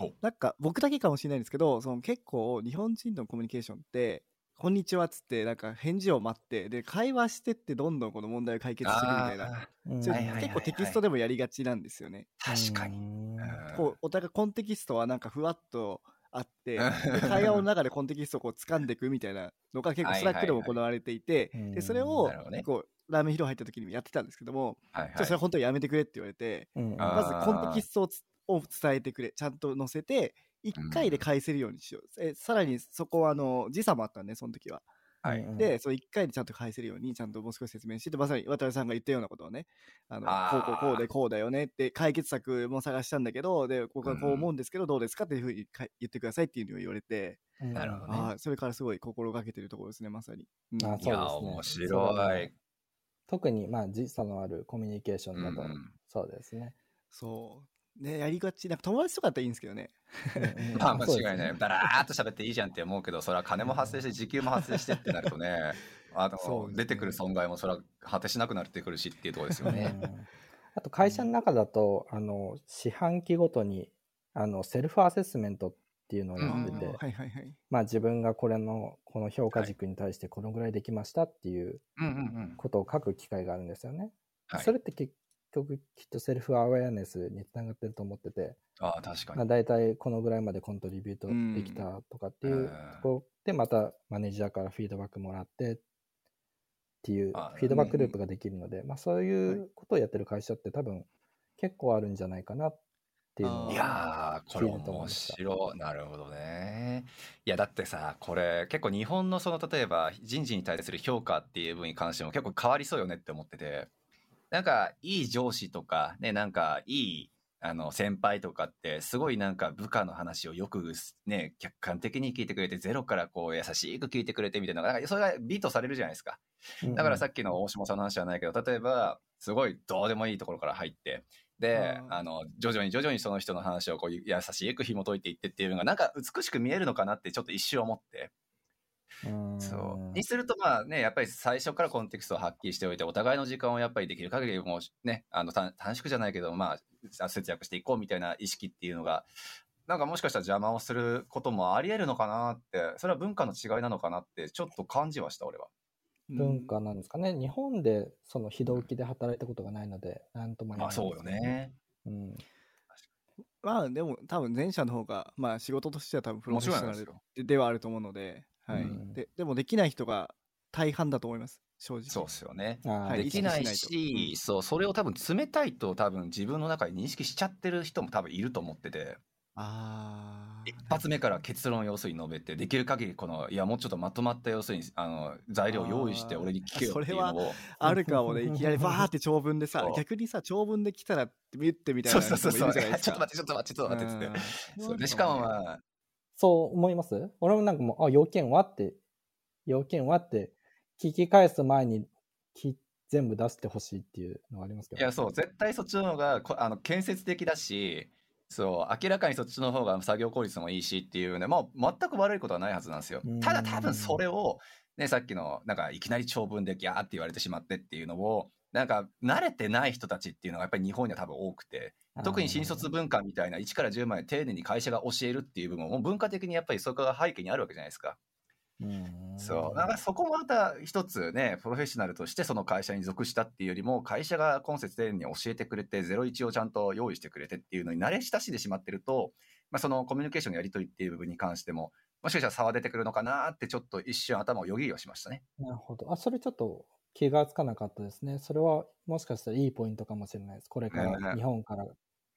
う。ん、なんか僕だけかもしれないんですけどその結構日本人のコミュニケーションってこんにちはっつってなんか返事を待ってで会話してってどんどんこの問題を解決するみたいな、うん結構テキストでもやりがちなんですよね。確かに。こうお互いコンテキストはなんかふわっとあってで会話の中でコンテキストをこう掴んでいくみたいなのが結構 Slack でも行われていてでそれをこうラーメンヒーロー入った時にもやってたんですけども、はいはい、それは本当にやめてくれって言われて、うん、まずコンテキストを伝えてくれちゃんと載せて1回で返せるようにしよう、うん、えさらにそこはあの時差もあったんでその時は。はい、で、その1回でちゃんと返せるように、ちゃんともう少し説明して、まさに渡辺さんが言ったようなことをね、あのこうこうこうでこうだよねって解決策も探したんだけど、で、僕はこう思うんですけど、どうですかっていうふうに言ってくださいっていうのを言われて、なるほど、ね、あそれからすごい心がけてるところですね、まさに。うん、あそうですね。面白い。特に、まあ、時差のあるコミュニケーションだと、うん、そうですね。そう。ね、やりがち、なんか友達とかだったらいいんですけどね。まあ間違いない。だらーっと喋っていいじゃんって思うけど、それは金も発生して、時給も発生してってなるとね、あの、ね、出てくる損害もそれは果てしなくなってくるしっていうところですよね。あと会社の中だと、あの四半期ごとにあのセルフアセスメントっていうのをやってて、はいはいはい、まあ自分がこれのこの評価軸に対してこのぐらいできましたっていうことを書く機会があるんですよね。はい、それって結局きっとセルフアウェアネスにつながってると思ってて、あ確かに。まあ、大体このぐらいまでコントリビュートできたとかっていうところで、またマネージャーからフィードバックもらってっていうフィードバックループができるので、まあそういうことをやってる会社って多分結構あるんじゃないかなっていうのいやーこれ面白い。なるほどね。いやだってさこれ結構日本のその例えば人事に対する評価っていう部分に関しても結構変わりそうよねって思ってて。なんかいい上司とかねなんかいいあの先輩とかってすごいなんか部下の話をよくね客観的に聞いてくれてゼロからこう優しく聞いてくれてみたいななんかそれが美とされるじゃないですか。だからさっきの大島さんの話じゃないけど例えばすごいどうでもいいところから入ってであの徐々に徐々にその人の話をこう優しく紐解いていってっていうのがなんか美しく見えるのかなってちょっと一瞬思って。そうにするとまあねやっぱり最初からコンテクストをはっきりしておいてお互いの時間をやっぱりできる限りもうねあの短縮じゃないけどまあ節約していこうみたいな意識っていうのがなんかもしかしたら邪魔をすることもありえるのかなってそれは文化の違いなのかなってちょっと感じました俺は。文化なんですかね、日本でその非同期で働いたことがないので何とも言えない、あそうよね。うん。まあでも多分前者の方がまあ仕事としては多分プロフェッショナルではあると思うので、はい、うん、ででもできない人が大半だと思います正直。そうですよね。あーできないし、そう、それを多分冷たいと多分自分の中で認識しちゃってる人も多分いると思ってて、あ一発目から結論を要するに述べて、できる限りこの、いや、もうちょっとまとまった要するに、あの、材料を用意して俺に聞けよっていうのを、あるかもねいきなりバーって長文でさそう逆にさ長文で来たら言ってみたいそうなそうそうそう、人もいるじゃないですか。ちょっと待って、ちょっと待って、ちょっと待ってっつって。うん。そうでしかもまあ、そう思います？俺もなんかもう、あ、要件はって、要件はって、聞き返す前にき全部出してほしいっていうのがありますけど。いや、そう、絶対そっちの方がこあの建設的だし、そう、明らかにそっちの方が作業効率もいいしっていうね、まあ、全く悪いことはないはずなんですようん。ただ多分それを、ね、さっきの、なんかいきなり長文でギャーって言われてしまってっていうのを、なんか慣れてない人たちっていうのがやっぱり日本には多分多くて、特に新卒文化みたいな1から10まで丁寧に会社が教えるっていう部分も文化的にやっぱりそこが背景にあるわけじゃないですか。うんそう。だからそこもまた一つね、プロフェッショナルとしてその会社に属したっていうよりも、会社が今節丁寧に教えてくれて、01をちゃんと用意してくれてっていうのに慣れ親しんでしまってると、まあ、そのコミュニケーションのやり取りっていう部分に関しても、もしかしたら差は出てくるのかなってちょっと一瞬頭をよぎりはしましたね。なるほど。あ、それちょっと気がつかなかったですね。それはもしかしたらいいポイントかもしれないです。これかねら日本から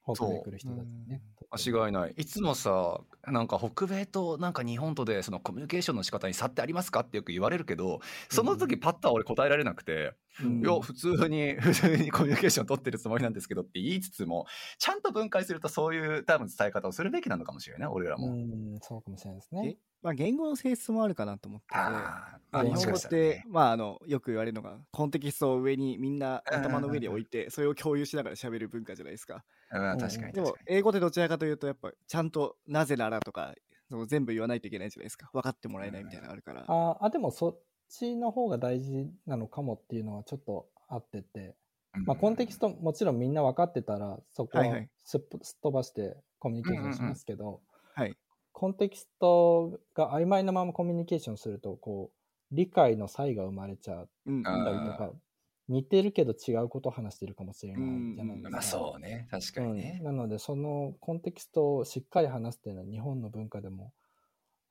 北米来る人たちにね。間違いない。いつもさ、なんか北米となんか日本とでそのコミュニケーションの仕方に差ってありますかってよく言われるけど、その時パッとは俺答えられなくて、うんいや、普通に、普通にコミュニケーション取ってるつもりなんですけどって言いつつも、ちゃんと分解するとそういう多分伝え方をするべきなのかもしれないね、俺らうも。ん、そうかもしれないですね。まあ、言語の性質もあるかなと思って、あまあ、ー日本語っもしかしたらねて、まあ、あのよく言われるのがコンテキストを上にみんな頭の上に置いてそれを共有しながら喋る文化じゃないですかうん、確かにでも。英語でどちらかというとやっぱちゃんとなぜならとかその全部言わないといけないじゃないですか。分かってもらえないみたいなのがあるから。ああ、でもそっちの方が大事なのかもっていうのはちょっとあって。て、まあ、コンテキストもちろんみんな分かってたらそこはすっ飛ばしてコミュニケーションしますけど、はい。コンテキストが曖昧なままコミュニケーションするとこう理解の差異が生まれちゃったりとか似てるけど違うことを話してるかもしれないじゃないですか。まあそうね、確かにね。うん。なのでそのコンテキストをしっかり話すっていうのは日本の文化でも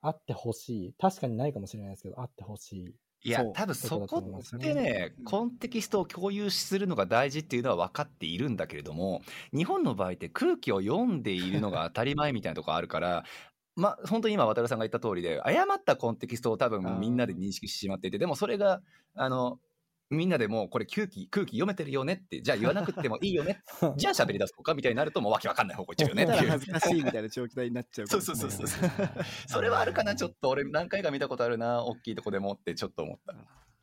あってほしい。確かにないかもしれないですけどあってほしい。いや多分そこってねうん、コンテキストを共有するのが大事っていうのは分かっているんだけれども、日本の場合って空気を読んでいるのが当たり前みたいなところあるから、まあ、本当に今、渡さんが言った通りで、誤ったコンテキストを多分みんなで認識してしまっていて、でもそれが、あの、みんなでもうこれ空気、空気読めてるよねって、じゃあ言わなくてもいいよね、じゃあ喋り出そうかみたいになるともうわけわかんない方向行っちゃうよねっていう 恥。ずかしいみたいな状態になっちゃうかそうそうそうそう。それはあるかな、ちょっと俺何回か見たことあるな、大きいとこでもってちょっと思った。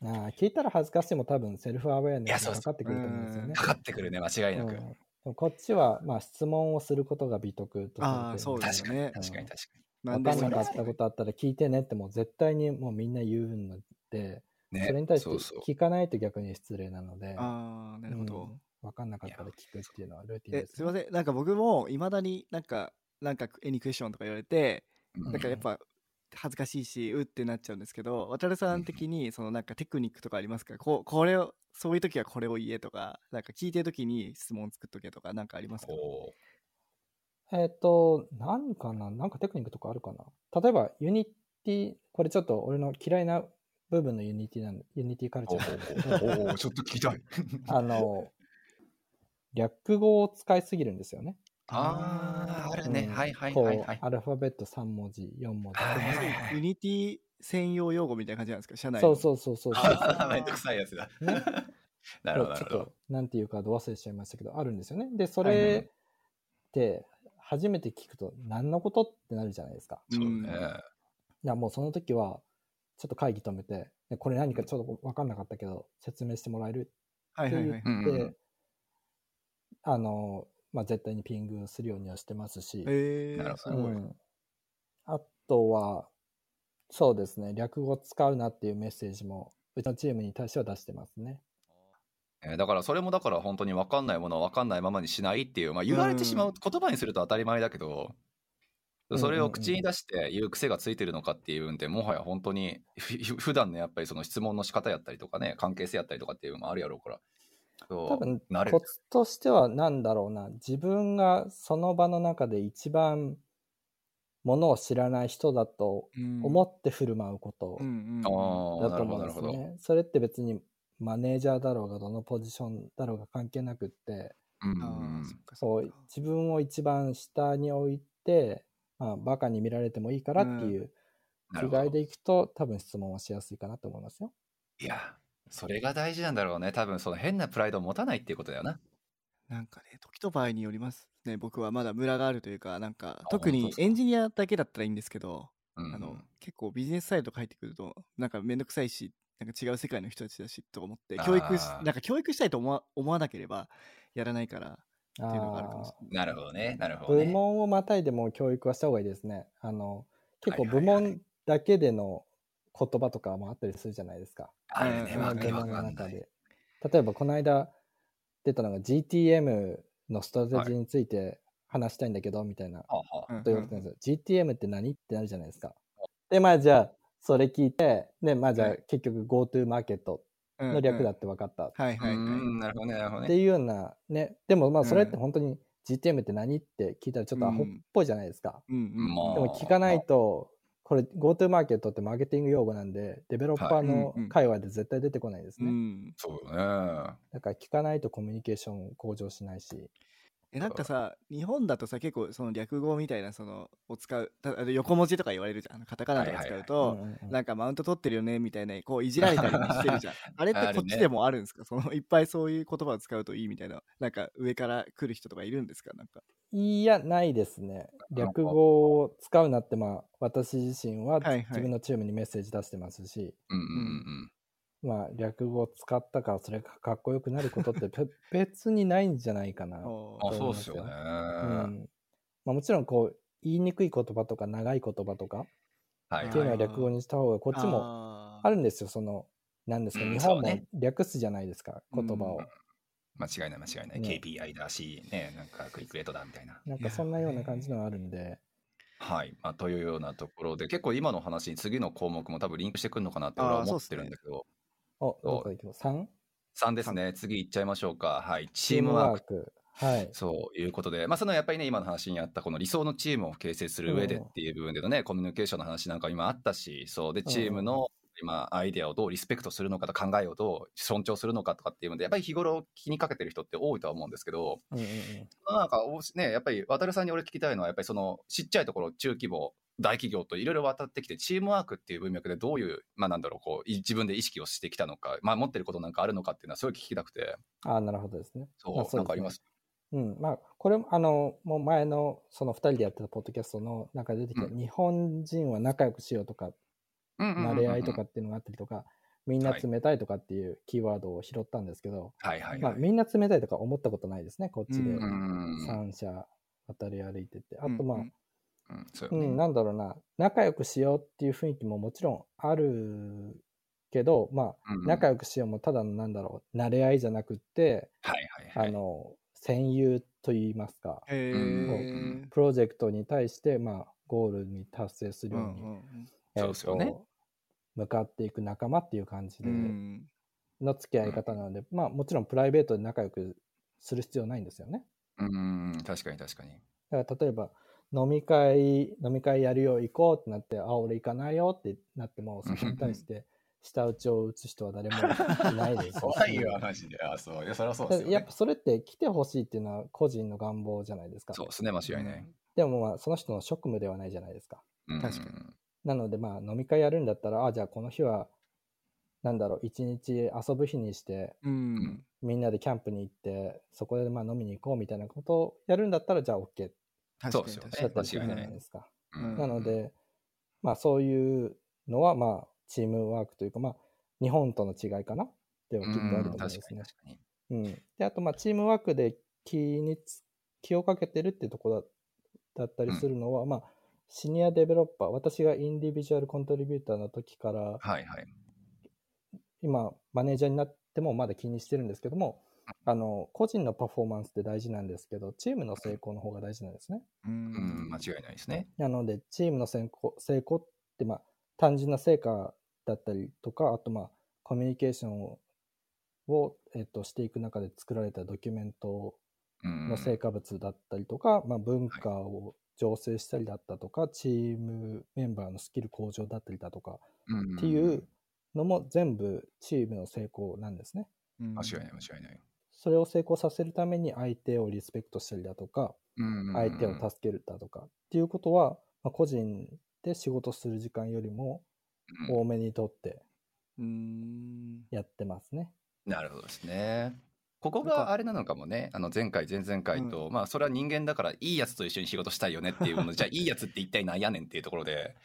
ああ聞いたら恥ずかしいも多分セルフアウェアネいやそうそうスがかかってくると思うんですよね。かかってくるね、間違いなく。こっちは、まあ、質問をすることが美徳とされてるあーそうですねかに、確かに、確か分かんなかったことあったら聞いてねってもう絶対にもうみんな言うので、に。ね、それに対して聞かないと逆に失礼なので、ああなるほど、うん分かんなかったら聞くっていうのはルーティンえです、すいません。なんか僕もいまだになんかなんかエニクエスチョンとか言われてうん。なんかやっぱ恥ずかしいしうってなっちゃうんですけど渡辺さん的にそのなんかテクニックとかありますか？こうこれをそういう時はこれを言えとかなんか聞いてる時に質問作っとけとかなんかありますか？おえっ、と、何かな？なんかテクニックとかあるかな？例えば、 Unity、これちょっと俺の嫌いな部分の Unity なん Unity カルチャーおおちょっと聞きたい。あの、略語を使いすぎるんですよね。ああ、あるね。うんはいはいこうはいはい。アルファベット3文字、4文字。 Unity 専用用語みたいな感じなんですか？社内そううそうそうそう。めんどくさいやつだ。ね なるほど、なるほど。ちょっと、なんていうかど忘れちゃいましたけど、あるんですよね。で、それって、初めて聞くと、何のこと？ってなるじゃないですか。そううんね。だからもうその時は、ちょっと会議止めて、でこれ何かちょっと分かんなかったけど、説明してもらえるはいはいはい。って言って、あの、まあ、絶対にピングするようにはしてますし、えー、なるほど。すごい、うん。あとは、そうですね、略語使うなっていうメッセージも、うちのチームに対しては出してますね。えーだからそれもだから本当に分かんないものは分かんないままにしないっていう、まあ、言われてしまう、言葉にすると当たり前だけど、それを口に出して言う癖がついてるのかっていう部分でもはや本当にふ 普段のやっぱりその質問の仕方やったりとかね関係性やったりとかっていうのもあるやろうから。多分慣れコツとしては何だろうな。自分がその場の中で一番ものを知らない人だと思って振る舞うことだと思うんですね。それって別にマネージャーだろうがどのポジションだろうが関係なくって、そう自分を一番下に置いて、まあ、バカに見られてもいいからっていう違いでいくと、多分質問はしやすいかなと思いますよ。いや、それが大事なんだろうね。多分その変なプライドを持たないっていうことだよな。なんかね、時と場合によりますね。僕はまだムラがあるというか、なんか、特にエンジニアだけだったらいいんですけど、あの、結構ビジネスサイドとか入ってくると、なんかめんどくさいし、なんか違う世界の人たちだしと思って、教育し、なんか教育したいと思わ思わなければやらないから、っていうのがあるかもしれない。なるほどね、なるほど、ね、部門をまたいでも教育はした方がいいですね。あの、結構部門だけでの言葉とかもあったりするじゃないですか。あるね。例えば、この間出たのが GTM のストラテジーについて話したいんだけど、みたいな。こと言われてるんですよ。GTM って何？ってなるじゃないですか。で、まあじゃあ、それ聞いて、で、まあじゃあ結局 GoTo マーケットの略だって分かった。はいはいはい。なるほどね、なるほどね。っていうような、ね、でもまあそれって本当に GTM って何って聞いたらちょっとアホっぽいじゃないですか。でも聞かないと、これ GoTo マーケットってマーケティング用語なんで、デベロッパーの界隈で絶対出てこないですね。そうよね。だから聞かないとコミュニケーション向上しないし。えなんかさ日本だとさ結構その略語みたいなそのを使う横文字とか言われるじゃん。カタカナとか使うと、なんかマウント取ってるよねみたいなこういじられたりしてるじゃん。あれってこっちでもあるんですか、ね、そのいっぱいそういう言葉を使うといいみたいななんか上から来る人とかいるんですか？なんか。いやないですね。略語を使うなってまあ私自身は自分のチームにメッセージ出してますし、うんうんうんまあ、略語を使ったからそれがかっこよくなることって 別にないんじゃないかなあそうですよね、うん。まあ、もちろんこう言いにくい言葉とか長い言葉とかっていうのは略語にした方がこっちもあるんですよ。そのなんですか、日本も略すじゃないですか、言葉を、間違いない間違いない、ね、KPI だしねなんかクイックレートだみたいな。なんかそんなような感じのがあるんで。はい、まあ、というようなところで結構今の話に次の項目も多分リンクしてくるのかなって俺は思ってるんだけどお、どこ行きます ?3? 3ですね。次行っちゃいましょうか。はい。チームワーク。はい。そういうことで、まあ、そのやっぱりね、今の話にあった、この理想のチームを形成する上でっていう部分でのね、コミュニケーションの話なんか今あったし、そう。で、チームの今、アイデアをどうリスペクトするのかと考えをどう尊重するのかとかっていうので、やっぱり日頃気にかけてる人って多いとは思うんですけど、うんうんうん、なんか、ね、やっぱり渡さんに俺聞きたいのは、やっぱりその、ちっちゃいところ、中規模、大企業といろいろ渡ってきて、チームワークっていう文脈でどういう、まあなんだろう、こう、自分で意識をしてきたのか、まあ持ってることなんかあるのかっていうのは、すごい聞きたくて。ああ、なるほどですね。そう、まあ、そうなんかあります。うん、まあ、これ、あの、もう前の、その2人でやってたポッドキャストの中で出てきた、うん、日本人は仲良くしようとか、慣れ合いとかっていうのがあったりとか、みんな冷たいとかっていうキーワードを拾ったんですけど、はいはい、はい、まあ、みんな冷たいとか思ったことないですね、こっちで。三社渡り歩いてて。あと、まあ、うんうんそうね、うん、なんだろうな、仲良くしようっていう雰囲気ももちろんあるけど、まあ、うん仲良くしようもただのなんだろう、慣れ合いじゃなくて、はいはいはい、あの、戦友といいますか、プロジェクトに対して、まあ、ゴールに達成するように、うんうんえー、そうね。向かっていく仲間っていう感じで、の付き合い方なので、まあ、もちろんプライベートで仲良くする必要ないんですよね。うん、確かに確かに。だから例えば、飲み会、飲み会やるよ、行こうってなって、あ、俺行かないよってなっても、それに対して、舌打ちを打つ人は誰もいないです。怖いよ、マジで。あ、そう。いや、それはそうですよ、ね、やっぱそれって来てほしいっていうのは個人の願望じゃないですか。そうですね、間違いない。でもまあ、その人の職務ではないじゃないですか。確かに。なので、まあ、飲み会やるんだったら、あ、じゃあこの日は、なんだろう、一日遊ぶ日にして、うん、みんなでキャンプに行って、そこでまあ飲みに行こうみたいなことをやるんだったら、じゃあ OK そうですよね。だったりするじゃないですか。なので、まあそういうのは、まあチームワークというか、まあ日本との違いかなってきっとあると思うんですね。うん、で、あと、まあチームワークで気に気をかけてるっていうところだったりするのは、うん、まあシニアデベロッパー、私がインディビジュアルコントリビューターの時から、はいはい、今、マネージャーになってもまだ気にしてるんですけども、あの個人のパフォーマンスって大事なんですけど、チームの成功の方が大事なんですね。うん、間違いないですね。なので、チームの成功成功って、まあ、単純な成果だったりとか、あと、まあ、コミュニケーションをを、えっと、していく中で作られたドキュメントの成果物だったりとか、まあ、文化を醸成したりだったとか、チームメンバーのスキル向上だったりだとか、っていうのも全部チームの成功なんですね。間違いない、間違いない。それを成功させるために相手をリスペクトしたりだとか、相手を助けるだとかっていうことは、まあ、個人で仕事する時間よりも多めにとってやってますね。なるほどですね。ここがあれなのかもね、あの前回、前々回と、うん、まあそれは人間だからいいやつと一緒に仕事したいよねっていうもの、じゃあいいやつって一体何やねんっていうところで、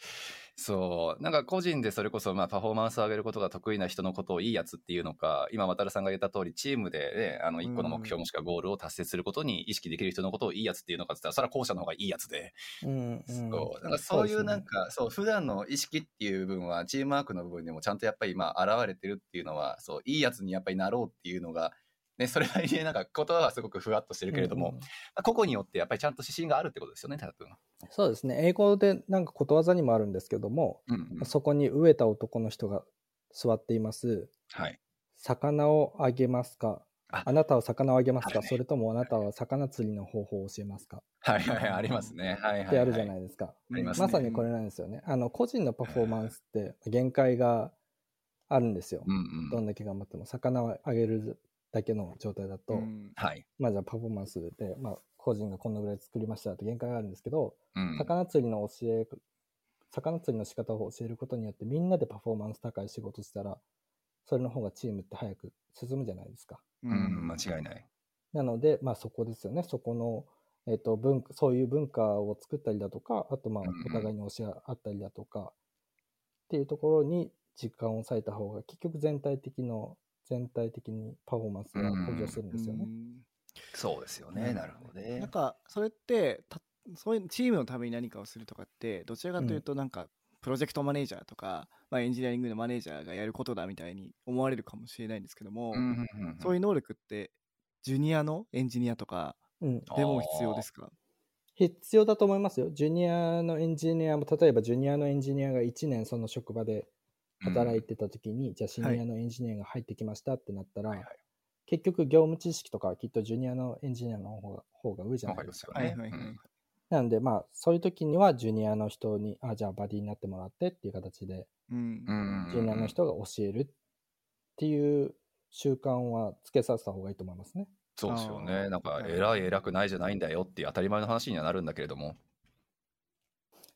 そう。なんか個人でそれこそまあパフォーマンスを上げることが得意な人のことをいいやつっていうのか、今渡さんが言った通りチームでね、あの一個の目標もしくはゴールを達成することに意識できる人のことをいいやつっていうのかって言ったら、それは後者の方がいいやつで。うん、うん、そう。なんかそういうなんか、そう、普段の意識っていう部分はチームワークの部分でもちゃんとやっぱりまあ現れてるっていうのは、そう、いいやつにやっぱりなろうっていうのが、ね、それはね、なんか言葉はすごくふわっとしてるけれども、うんうん、個々によってやっぱりちゃんと指針があるってことですよね、多分。そうですね。英語でなんかことわざにもあるんですけども、うんうん、そこに飢えた男の人が座っています。はい。魚をあげますか？あなたは魚をあげますか、ね、それともあなたは魚釣りの方法を教えますか？はいはい、ありますね。はいはい、はい、ってあるじゃないですか。まね、まさにこれなんですよね。あの、個人のパフォーマンスって限界があるんですよ。うんうん、どんだけ頑張っても。魚をあげるだけの状態だと、うん、はい。まあじゃあパフォーマンスで、まあ個人がこんなぐらい作りましたって限界があるんですけど、うん、魚釣りの教え、魚釣りの仕方を教えることによってみんなでパフォーマンス高い仕事したら、それの方がチームって早く進むじゃないですか。うん、間違いない。なので、まあそこですよね。そこの、えっ、ー、と、文そういう文化を作ったりだとか、あとまあお互いに教え合ったりだとか、っていうところに時間を割いた方が結局全体的の全体的にパフォーマンスが向上するんですよね。そうですよね、なるほどね。なんかそれってそういうチームのために何かをするとかってどちらかというとなんか、プロジェクトマネージャーとか、まあ、エンジニアリングのマネージャーがやることだみたいに思われるかもしれないんですけども、そういう能力ってジュニアのエンジニアとかでも必要ですか、必要だと思いますよ。ジュニアのエンジニアも、例えばジュニアのエンジニアが1年その職場で働いてた時に、うん、じゃあシニアのエンジニアが入ってきましたってなったら、はいはい、結局業務知識とかはきっとジュニアのエンジニアの方が方が上じゃないですか、ね。はいはいはい、なのでまあそういう時にはジュニアの人にあじゃあバディになってもらってっていう形で、うん、ジュニアの人が教えるっていう習慣はつけさせた方がいいと思いますね。そうですよね。なんか偉い偉くないじゃないんだよっていう当たり前の話にはなるんだけれども。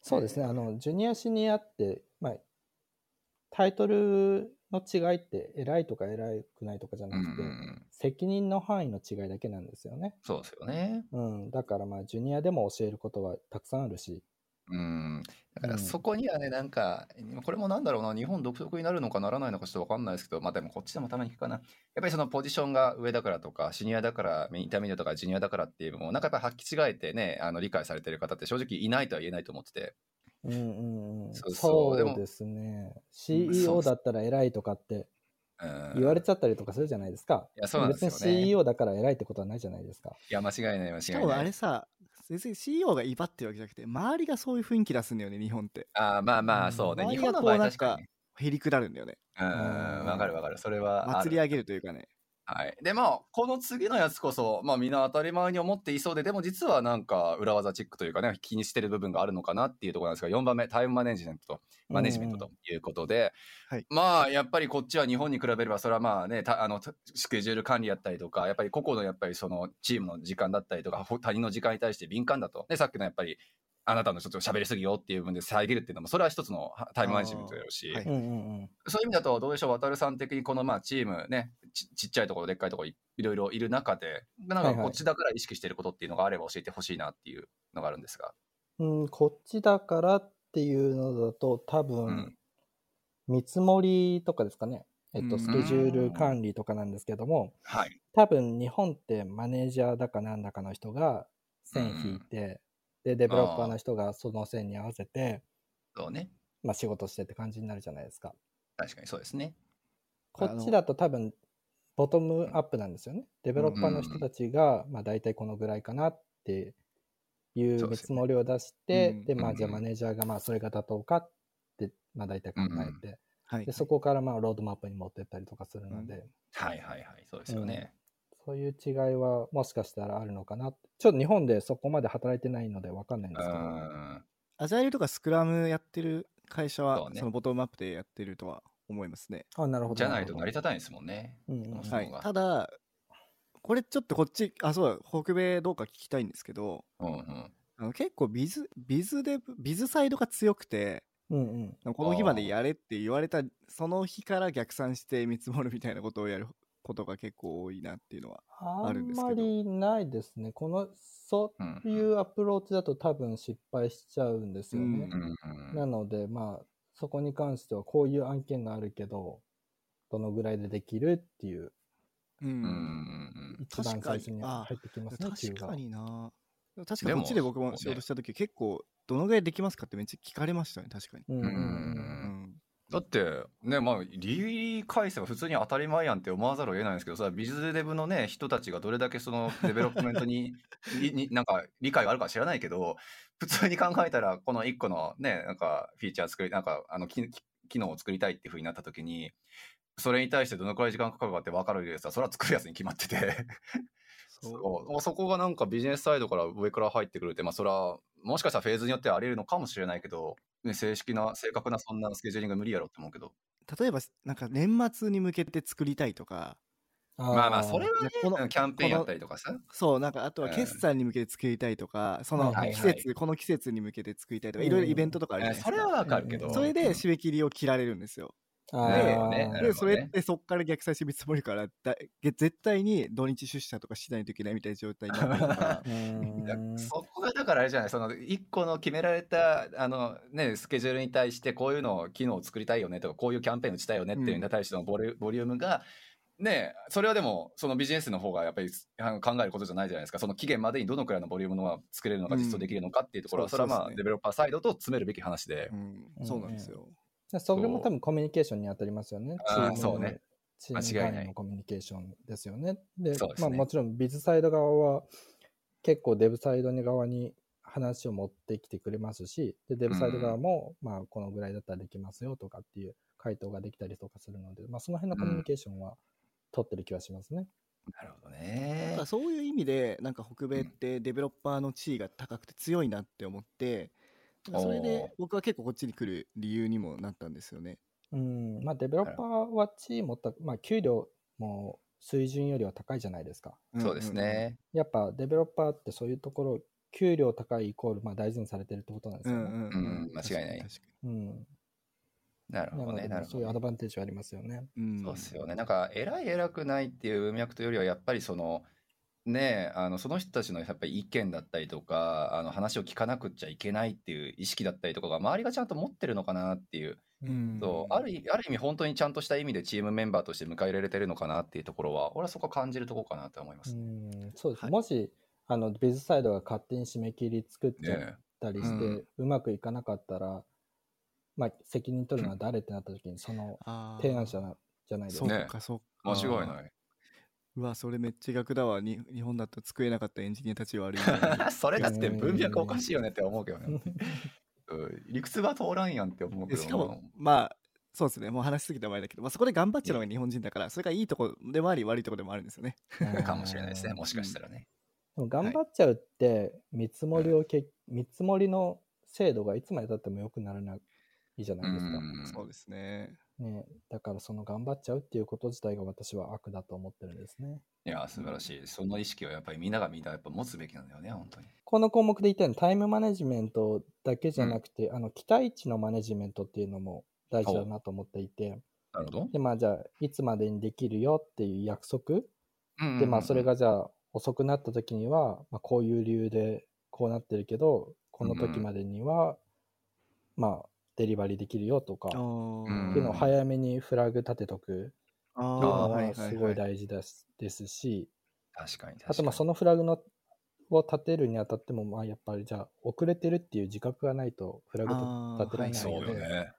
そうですね。あの、ジュニア、シニアって、まあ、タイトルの違いって偉いとか偉くないとかじゃなくて、責任の範囲の違いだけなんですよね。そうですよね。うん。だからまあ、ジュニアでも教えることはたくさんあるし。うん。だからそこにはね、なんか、これもなんだろうな、日本独特になるのかならないのかちょっとわかんないですけど、まあでもこっちでもたまに聞くかな。やっぱりそのポジションが上だからとか、シニアだから、 intermediate とかジュニアだからっていうのも、なんかやっぱ履き違えてね、あの理解されてる方って正直いないとは言えないと思ってて。うんうんうん。そうそうですね。CEO だったら偉いとかって言われちゃったりとかするじゃないですか。いや、そうなんですよ、ね、別に CEO だから偉いってことはないじゃないですか。いや、間違いない、間違いない。あれさ、別に CEO が威張ってるわけじゃなくて、周りがそういう雰囲気出すんだよね、日本って。ああ、まあまあ、そうね。日本の場合確かに。へりくだるんだよね。うん、わかるわかる。それは。祭り上げるというかね。はい。で、まあ、この次のやつこそ、まあみんな当たり前に思っていそうで、でも実はなんか裏技チックというかね、気にしてる部分があるのかなっていうところなんですが、4番目、タイムマネジメントと、マネジメントということで、はい、まあやっぱりこっちは日本に比べれば、それはまあね、あの、スケジュール管理やったりとか、やっぱり個々のやっぱりそのチームの時間だったりとか、他人の時間に対して敏感だと。で、さっきのやっぱりあなたのちょっと喋りすぎよっていう部分で遮るっていうのも、それは一つのタイムマネジメントだろうし、はい、そういう意味だと、どうでしょう、渡さん的にこのまあチームねち、ちっちゃいところ、でっかいところ、いろいろいる中で、なんかこっちだから意識してることっていうのがあれば教えてほしいなっていうのがあるんですが。うん、こっちだからっていうのだと、多分、うん、見積もりとかですかね。えっと、スケジュール管理とかなんですけども、はい、多分日本ってマネージャーだかなんだかの人が線引いて、で、デベロッパーの人がその線に合わせて、そうね。まあ仕事してって感じになるじゃないですか。確かにそうですね。こっちだと多分、ボトムアップなんですよね。デベロッパーの人たちが、まあ大体このぐらいかなっていう見積もりを出して、で、まあじゃあマネージャーがまあそれが妥当かって、まあ大体考えて、でそこからまあロードマップに持ってったりとかするので、はいはいはい、そうですよね。そういう違いはもしかしたらあるのかな。ちょっと日本でそこまで働いてないのでわかんないんですけど。アジャイルとかスクラムやってる会社は、そ、ね,、のボトムアップでやってるとは思いますね。あ、なるほど。じゃないと成り立たないですもんね。うんうん、はい。ただ、これちょっとこっち、あ、そうだ、北米どうか聞きたいんですけど、うんうん、あの結構ビズ、ビズで、ビズサイドが強くて、うんうん、この日までやれって言われたその日から逆算して見積もるみたいなことをやることが結構多いなっていうのはあるんですけど。あんまりないですね。このそういうアプローチだと多分失敗しちゃうんですよね、うん、なのでまあそこに関してはこういう案件があるけどどのぐらいでできるっていう、うん、一番最初に入ってきますね確かにな。確かこっちで僕も仕事した時、結構どのぐらいできますかってめっちゃ聞かれましたね確かに。うん、うんだってねまあ理系せば普通に当たり前やんって思わざるを得ないんですけどさ biz dev のね人たちがどれだけその development に になんか理解があるか知らないけど普通に考えたらこの1個のねなんかフィーチャー作りなんかあの機機能を作りたいっていうふうになった時にそれに対してどのくらい時間かかるかって分かるやつはそれは作るやつに決まってて。そう。そこがなんかビジネスサイドから上から入ってくるって、まあ、それはもしかしたらフェーズによってはあり得るのかもしれないけど、ね、正式な正確なそんなスケジューリング無理やろって思うけど。例えばなんか年末に向けて作りたいとか。まあまあそれはねこのキャンペーンやったりとかさ。そうなんかあとは決算に向けて作りたいとか、うん、その季節、はいはい、この季節に向けて作りたいとか、いろいろイベントとかあるじゃないですか、それはわかるけど。それで締め切りを切られるんですよ、で、ね、それってそこから逆再生見積もりからだ絶対に土日出社とかしないといけないみたいな状態になるから。そこがだからあれじゃないその1個の決められたあの、ね、スケジュールに対してこういうのを機能を作りたいよねとかこういうキャンペーン打ちたいよねっていうのに対してのボリ, ボリュームがねそれはでもそのビジネスの方がやっぱり考えることじゃないじゃないですか。その期限までにどのくらいのボリュームのが作れるのか実装できるのかっていうところは、それはまあデベロッパーサイドと詰めるべき話で、そうなんですよ、それも多分コミュニケーションに当たりますよね。チームそうね。チーム間のコミュニケーションですよね。で、ね、まあもちろんビズサイド側は結構デブサイド側に話を持ってきてくれますし、でデブサイド側も、まあこのぐらいだったらできますよとかっていう回答ができたりとかするので、まあその辺のコミュニケーションは取ってる気はしますね。なるほどね。そういう意味で、なんか北米ってデベロッパーの地位が高くて強いなって思って、それで僕は結構こっちに来る理由にもなったんですよね。うん、まあデベロッパーはチームた、まあ給料も水準よりは高いじゃないですか。そうですね。やっぱデベロッパーってそういうところ、給料高いイコールまあ大事にされてるってことなんですよね。うん、うん、間違いない。うん。なるほどね。なるほど。そういうアドバンテージはありますよね。うん、そうですよね。なんか偉い偉くないっていう文脈というよりはやっぱりその、ねあのその人たちのやっぱり意見だったりとかあの話を聞かなくちゃいけないっていう意識だったりとかが周りがちゃんと持ってるのかなっていう、うん、そうあるある意味本当にちゃんとした意味でチームメンバーとして迎え入れられてるのかなっていうところは俺はそこ感じるところかなと思います、うんそうです、はい、もしあのビズサイドが勝手に締め切り作っちゃったりして、ねうん、うまくいかなかったら、まあ、責任取るのは誰ってなった時にその提案者じゃないですか。そうかそうか。間違いない。うわ、それめっちゃ逆だわ。に日本だと作れなかったエンジニアたちは悪い。それだって文脈おかしいよねって思うけどね。理屈が通らんやんって思うけど。しかも、まあ、そうですね。もう話しすぎた前だけど、まあ、そこで頑張っちゃうのが日本人だから、それがいいとこでもあり、悪いとこでもあるんですよね。かもしれないですね。もしかしたらね。でも頑張っちゃうって、見積もりをけ、見積もりの精度がいつまでたっても良くならないじゃないですか。そうですね。ね、だからその頑張っちゃうっていうこと自体が私は悪だと思ってるんですね。いや、素晴らしい。その意識はやっぱりみんながみんなやっぱ持つべきなんだよね、本当に。この項目で言ったようにタイムマネジメントだけじゃなくて、うん、あの期待値のマネジメントっていうのも大事だなと思っていて。なるほど。で、まあじゃあ、いつまでにできるよっていう約束？で、まあそれがじゃあ遅くなった時には、まあこういう理由でこうなってるけど、この時までには、うん、まあデリバリーできるよとか、っていうのを早めにフラグ立てとく。っていうのはすごい大事ですですし、確かにあとまあそのフラグのを立てるにあたっても、まあやっぱりじゃあ遅れてるっていう自覚がないとフラグ立てられないので、ね、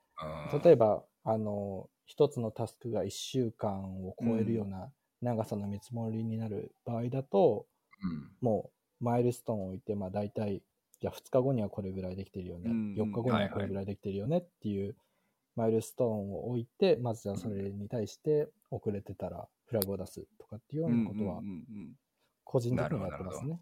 例えば、あの、一つのタスクが1週間を超えるような長さの見積もりになる場合だと、うん、もうマイルストーンを置いて、まあ大体じゃあ2日後にはこれぐらいできてるよね、うん、4日後にはこれぐらいできてるよねっていうマイルストーンを置いて、まずじゃあそれに対して遅れてたらフラグを出すとかっていうようなことは、個人的にやってますね。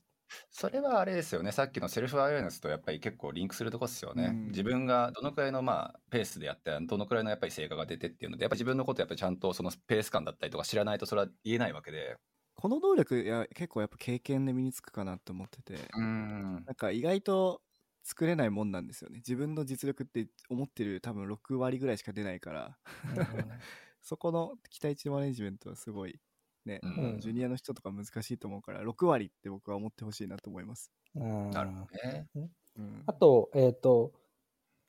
それはあれですよね、さっきのセルフアウェアネスとやっぱり結構リンクするとこですよね。うん、自分がどのくらいのまあペースでやって、どのくらいのやっぱり成果が出てっていうので、やっぱ自分のことやっぱりちゃんとそのペース感だったりとか知らないとそれは言えないわけで。この能力や結構やっぱ経験で身につくかなって思ってて、うん。なんか意外と作れないもんなんですよね。自分の実力って思ってる多分6割ぐらいしか出ないから、そこの期待値マネジメントはすごいね、うん、ジュニアの人とか難しいと思うから6割って僕は思ってほしいなと思います。なるほどね。うん、あと、えっ、ー、と、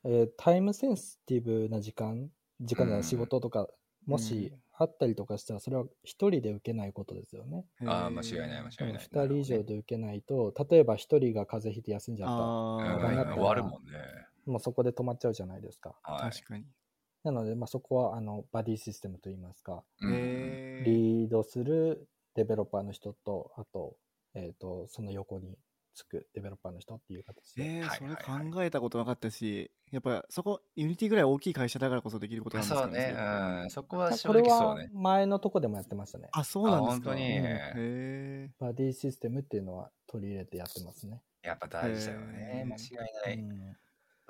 えー、タイムセンシティブな時間、時間の仕事とか、もしあったりとかしたら、それは一人で受けないことですよね。ああ、間違いない、間違いない。二人以上で受けないと、例えば一人が風邪ひいて休んじゃったら、終わるもんね。もうそこで止まっちゃうじゃないですか。はい、確かに。なので、まあ、そこはあのバディシステムといいますか、リードするデベロッパーの人と、あと、えっ、ー、と、その横につくデベロッパーの人っていう形で。えー、それ考えたことなかったし、やっぱそこ、 Unity ぐらい大きい会社だからこそできることなんですかね。そうね。うん。そこは正直そうね。前のとこでもやってましたね。あ、そうなんですか？本当に。へバディシステムっていうのは取り入れてやってますね。やっぱ大事だよね。間違いない。うん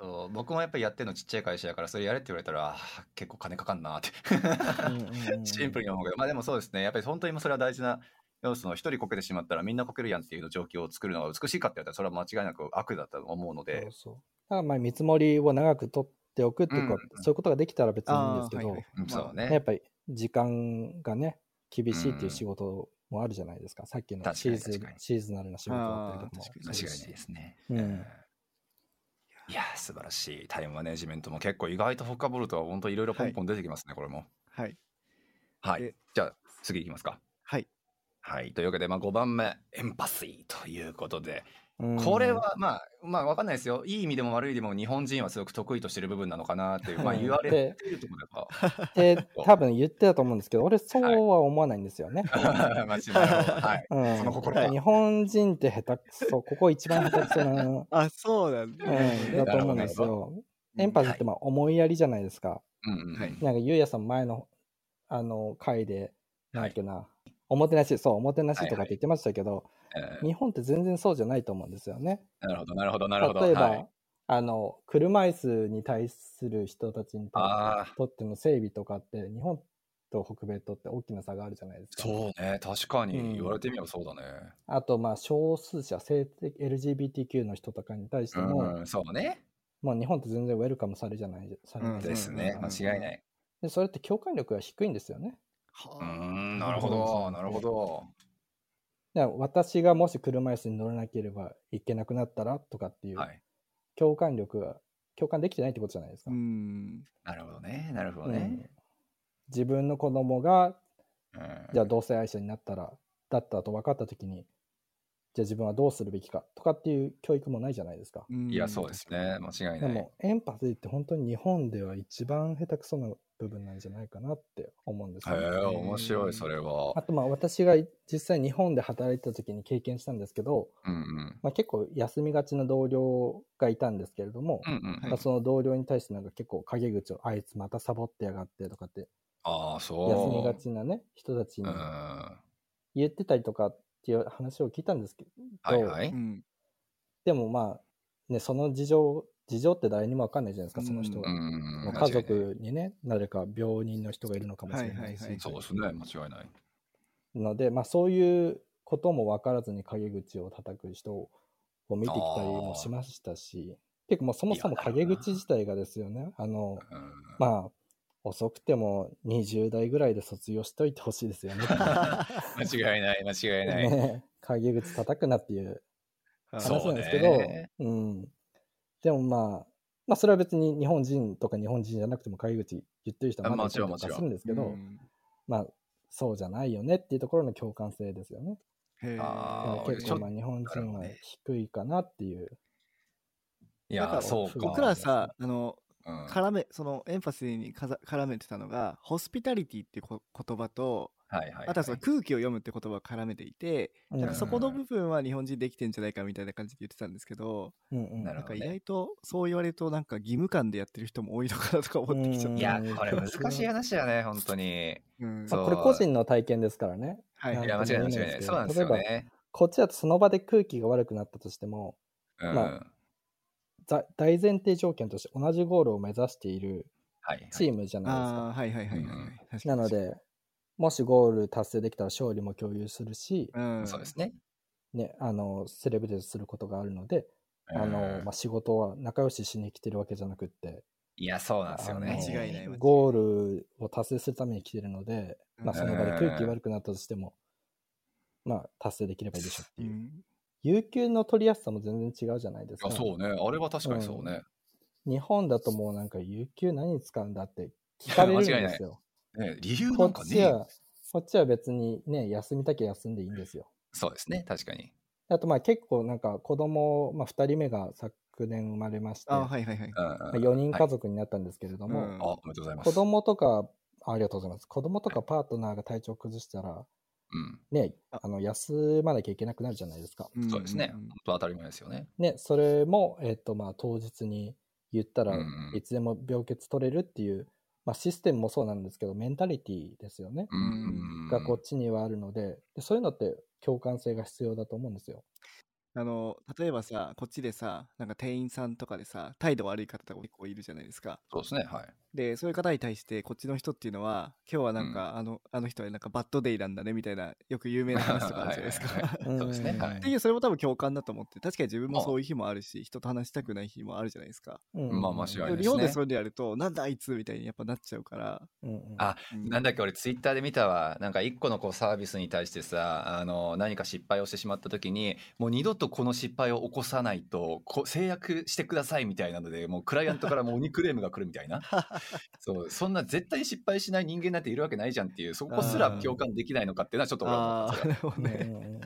そう僕もやっぱりやってるのちっちゃい会社やからそれやれって言われたら結構金かかんなって シンプルに思うけどまあでもそうですねやっぱり本当にそれは大事な要素の一人こけてしまったらみんなこけるやんっていう状況を作るのが美しいかって言ったらそれは間違いなく悪だと思うので。そうだからまあ見積もりを長く取っておくっていうか、うん、そういうことができたら別にいいんですけど、はいはい。そうね、やっぱり時間がね厳しいっていう仕事もあるじゃないですか、うん、さっきのシーズシーズナルな仕事だったりとかも間違いないですね、うんいや素晴らしいタイムマネジメントも結構意外と深掘るとは本当いろいろポンポン出てきますね、はい、これも。はい。はい。じゃあ次いきますかはい。はいというわけで、まあ、5番目エンパシーということでこれはまあまあ分かんないですよ。いい意味でも悪い意味でも日本人はすごく得意としてる部分なのかなっていう、まあ、言われてるところだで 多分言ってたと思うんですけど俺そうは思わないんですよね。はい。うん、その心日本人って下手くそここ一番下手くそな あそうなんだ,、うん、だと思うんですよ。エンパシーってまあ思いやりじゃないですか。うんはい、なんかゆうやさん前のあの回でなんだっけな、はい、おもてなしそうおもてなしとかって言ってましたけど、はいはい日本って全然そうじゃないと思うんですよね。なるほど、なるほど、なるほど。例えば、はい、あの、車椅子に対する人たちにとっての整備とかって、日本と北米とって大きな差があるじゃないですか。そうね、確かに言われてみればそうだね。うん、あと、まあ、少数者、性的 LGBTQ の人とかに対しても、うん、そうね。まあ、日本って全然ウェルカムされじゃないされない、うん、ですね、間違いない。で、それって共感力が低いんですよね。うん、なるほど、なるほど。私がもし車椅子に乗らなければいけなくなったらとかっていう、共感力が共感できてないってことじゃないですか。うん。なるほどね。なるほどね、うん、自分の子供が、うん、じゃあ同性愛者になったらだったと分かった時にじゃあ自分はどうするべきかとかっていう教育もないじゃないですか。いやそうですね間違いない。でもエンパシーって本当に日本では一番下手くそな部分なんじゃないかなって思うんですよ、ね。へえ、面白い、それは。あと、まあ、私が実際日本で働いてた時に経験したんですけど、うんうんまあ、結構休みがちな同僚がいたんですけれども、うんうんまあ、その同僚に対してなんか結構陰口を、あいつまたサボってやがってとかって、ああ、そう。休みがちなね、人たちに言ってたりとかっていう話を聞いたんですけど、はいはい、でもまあ、ね、その事情事情って誰にも分かんないじゃないですか、その人が。家族にね、誰か病人の人がいるのかもしれない。し。そうですね、間違いない。ので、まあそういうことも分からずに陰口を叩く人を見てきたりもしましたし、結構もうそもそも陰口自体がですよね、あの、まあ、遅くても20代ぐらいで卒業しといてほしいですよね。間違いない、間違いない。ね、陰口叩くなっていう話なんですけど、ううん。でもまあ、まあそれは別に日本人とか日本人じゃなくても陰口言ってる人はまだいたりとかするんですけど、まあそうじゃないよねっていうところの共感性ですよね。へ結構まあ日本人は低いかなっていう。いや、そうか。僕らさ、あの、絡め、そのエンパシーに絡めてたのが、ホスピタリティっていう言葉と、はいはい。あとはその空気を読むって言葉を絡めていて、うんなんかそこの部分は日本人できてんじゃないかみたいな感じで言ってたんですけど、うんうんなんか意外とそう言われるとなんか義務感でやってる人も多いのかなとか思ってきちゃっうんて。いや、これ難しい話だね、本当に。うんまあこれ個人の体験ですからね。はいいや、間違いない、間違いない。そうなんですよね。こっちだとその場で空気が悪くなったとしても、うん。まあざ大前提条件として同じゴールを目指しているはい。チームじゃないですか。ああ、はいはいはいはいはい。うん確かになの、で、もしゴール達成できたら勝利も共有するし、うん、そうですね。ね、あの、セレブレートすることがあるので、あの、うんまあ、仕事は仲良ししに来てるわけじゃなくって、いや、そうなんですよね。間違いないゴールを達成するために来てるので、まあ、その場で空気うん悪くなったとしても、まあ、達成できればいいでしょっていう。うん有給の取りやすさも全然違うじゃないですか。そうね。あれは確かにそうね。日本だともうなんか、有給何に使うんだって聞かれるんですよ。ね理由なこんかねっちは、こっちは別にね、休みたきゃ休んでいいんですよ。そうですね。確かに。あとまあ結構なんか子供、まあ2人目が昨年生まれまして、あはいはいはい。うんまあうん4人はい家族になったんですけれども、うんあ、おめでとうございます。子供とか、あありがとうございます。子供とかパートナーが体調崩したら、うん。ね、ああの休まなきゃいけなくなるじゃないですか。んそうですね。ん本当当たり前ですよね。ね、それも、えっ、とまあ当日に言ったらいつでも病欠取れるっていう、まあシステムもそうなんですけど、メンタリティですよね。うん。がこっちにはあるのでで、そういうのって共感性が必要だと思うんですよ。あの、例えばさ、こっちでさ、なんか店員さんとかでさ、態度悪い方とか結構いるじゃないですか。そうですね。はい。で、そういう方に対して、こっちの人っていうのは、今日はなんか、あの、あの人はなんかバッドデイなんだね、みたいな、よく有名な話とかあるじゃないですか。はい そうですね。って。いう、それも多分共感だと思って、確かに自分もあそういう日もあるし、人と話したくない日もあるじゃないですか。うんまあ間違いないですね日本でそういうのやると、なんだあいつみたいにやっぱなっちゃうから。うんうんあうんなんだっけ俺ツイッターで見たわなんか一個のこうサービスに対してさあの何か失敗をしてしまった時にもう二度とこの失敗を起こさないとこ制約してくださいみたいなのでもうクライアントからもう鬼クレームが来るみたいな そうそんな絶対失敗しない人間なんているわけないじゃんっていうそこすら共感できないのかっていうのはちょっと俺は思んね。うんうんうん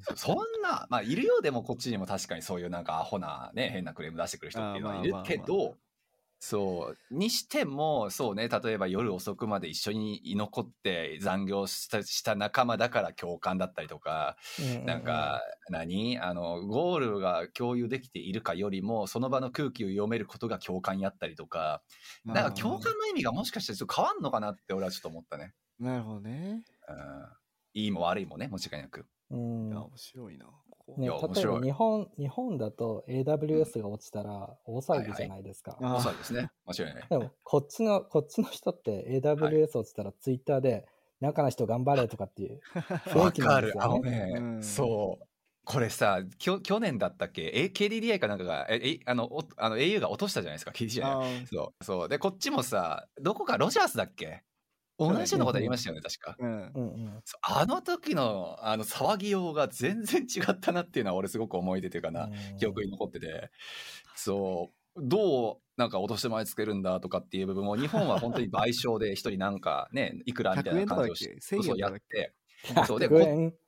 そそんなまあいるようでもこっちにも確かにそういうなんかアホなね変なクレーム出してくる人っていうのはいるけあーまあまあまどそうにしてもそうね例えば夜遅くまで一緒に居残って残業したした仲間だから共感だったりとかうんなんか何？あのゴールが共有できているかよりもその場の空気を読めることが共感やったりとかなんか共感の意味がもしかしてちょっと変わんのかなって俺はちょっと思ったね。なるほどね。うんいいも悪いもね間違いなく。うん面白いな。ね、いや面例え白いば日本日本だと AWS が落ちたら大騒ぎじゃないですか。あそうですね間違いない。でもこっちのこっちの人って AWS 落ちたらツイッターで中の人頑張れとかっていう 雰囲気なんですあのよね。ね、うんそう。これさ、きょ去年だったっけ？え ?KDDI かなんかが、え、えあの、おあの au が落としたじゃないですか、KDDI。あーそう、そう。で、こっちもさ、どこかロジャースだっけ？同じようなこと言いましたよね、確か。うんうんうんそうあの時の、あの、騒ぎようが全然違ったなっていうのは、俺すごく思い出というかな、うん記憶に残ってて。そう。どう、なんか落として前つけるんだとかっていう部分も、日本は本当に賠償で一人なんかね、いくらみたいな感じをし100円とかだっけ？1000円そうとかだっやって、うん。そうで100円そう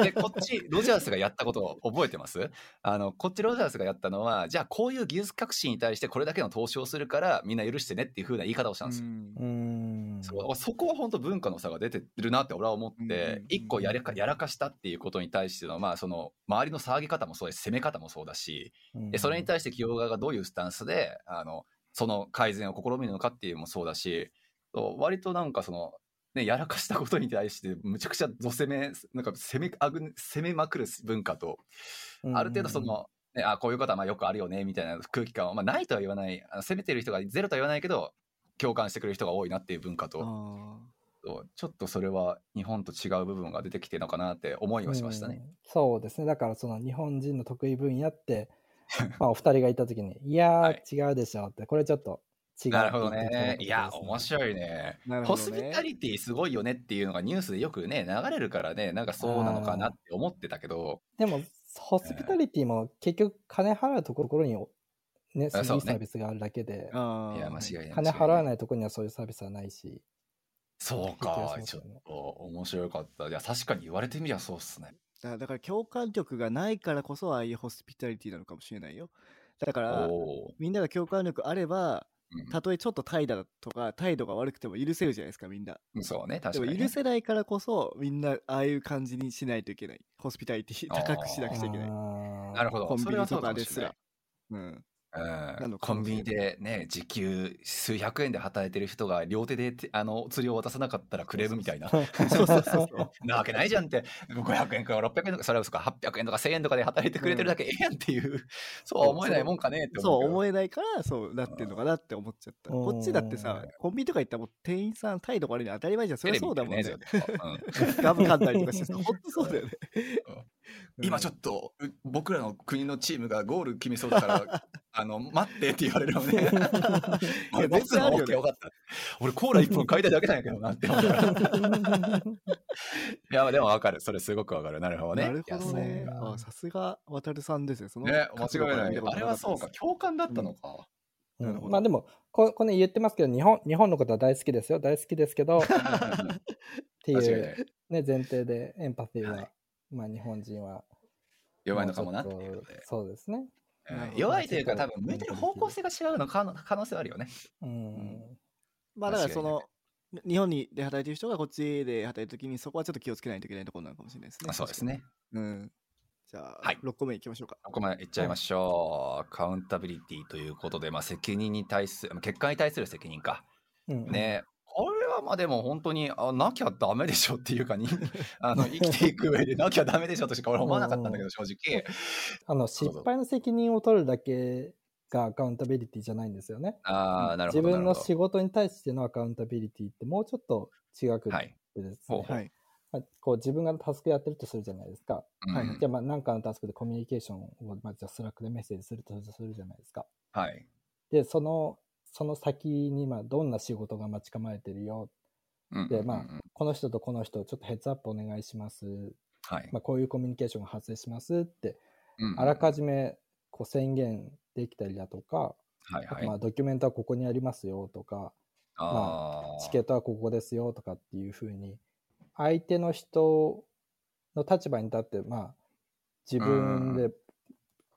で、こっち、ロジャースがやったことを覚えてます？あの、こっちロジャースがやったのは、じゃあこういう技術革新に対してこれだけの投資をするからみんな許してねっていう風な言い方をしたんですよ。うん。うん。そうそこは本当文化の差が出てるなって俺は思って一個やれかやらかしたっていうことに対しての、まあその、周りの騒ぎ方もそうですし、攻め方もそうだし、でそれに対して企業側がどういうスタンスで、あの、その改善を試みるのかっていうのもそうだし、割となんかその、ね、やらかしたことに対してむちゃくちゃど攻め、なんか攻めあぐ、攻めまくる文化と、うんある程度その、ね、あこういうことはまあよくあるよねみたいな空気感は、まあ、ないとは言わない攻めてる人がゼロとは言わないけど共感してくれる人が多いなっていう文化と。ちょっとそれは日本と違う部分が出てきてるのかなって思いはしましたね。うんそうですね。だからその日本人の得意分野って、まあお二人がいたときに、いやー、はい。違うでしょって、これちょっと違うなるほどね。たいや、面白いね。ねホスピタリティすごいよねっていうのがニュースでよくね、流れるからね、なんかそうなのかなって思ってたけど、でも、ホスピタリティも結局金払うところに、ね、そのいうねサービスがあるだけで、いや、間違いない。金払わない。ところにはそういうサービスはないし。そうか、ちょっと面白かった。いや、確かに言われてみりゃそうっすね。だだから共感力がないからこそああいうホスピタリティなのかもしれないよ。だからみんなが共感力あればたとえちょっと態度とか態度が悪くても許せるじゃないですかみんな。そうね、で確かに、ね。も許せないからこそみんなああいう感じにしないといけない。ホスピタリティ高くしなくちゃいけない。なるほど。コンビニとかですら。うんうん。コンビニでね、時給数百円で働いてる人が両手でてあの釣りを渡さなかったらクレームみたいな。そうそうそう。そう なわけないじゃんって、500円か600円とか、それは嘘か、800円とか1000円とかで働いてくれてるだけええやんっていう、そうは思えないもんかねってそう思えないからそうなってんのかなって思っちゃった。うん。こっちだってさコンビニとか行ったらもう店員さん態度悪いの当たり前じゃん。そりゃそうだもんね。ガム噛んだりとかしてさほんとそうだよね今ちょっっとう僕らの国のチームがゴール決めそうだから あの待ってって言われるのね。俺絶僕の対あるよね OK よかった。俺コーラ1本買いたいだけなんやけどなって思う。いやでもわかる。それすごくわかる。なるほどね。なるほどねあさすが渡るさんですねそのね、間違いない。あれはそうか。共感だったのか。うんまあでもこ、これ言ってますけど、日本日本のことは大好きですよ。大好きですけど、っていうね、前提でエンパシーは、はいまあ日本人は弱いのかもなっていうことで。そうですね。弱いというか多分向いてる方向性が違うのかの可能性はあるよね。うん。まあだからその日本にで働いてる人がこっちで働いてるときにそこはちょっと気をつけないといけないところなのかもしれないですね。そうですね。うん。じゃあ、はい6個目いきましょうか。ここまでいっちゃいましょう。カウンタビリティということで、まあ、責任に対する、まあ結果に対する責任か。うん、ね。まあでも本当にあなきゃダメでしょっていうかに あの生きていく上でなきゃダメでしょとしか俺思わなかったんだけど正直。あの失敗の責任を取るだけが accountability じゃないんですよね。ああなるほ自どなるほ分の仕事に対しての accountability ってもうちょっと違くてどはい、ですね、はい。まあこう自分がタスクやってるとするじゃないですか。うん。はい。じゃあまあ何かのタスクでコミュニケーションを、まあ、じゃあ Slack でメッセージするとするじゃないですか。はい。で、その、その先にまあどんな仕事が待ち構えてるよ。うんで、まあこの人とこの人、ちょっとヘッズアップお願いします。はい。まあ、こういうコミュニケーションが発生しますって、うんあらかじめこう宣言できたりだとか、はいはい。あとまあドキュメントはここにありますよとか、あー。チケットはここですよとかっていうふうに、相手の人の立場に立って、まあ、自分で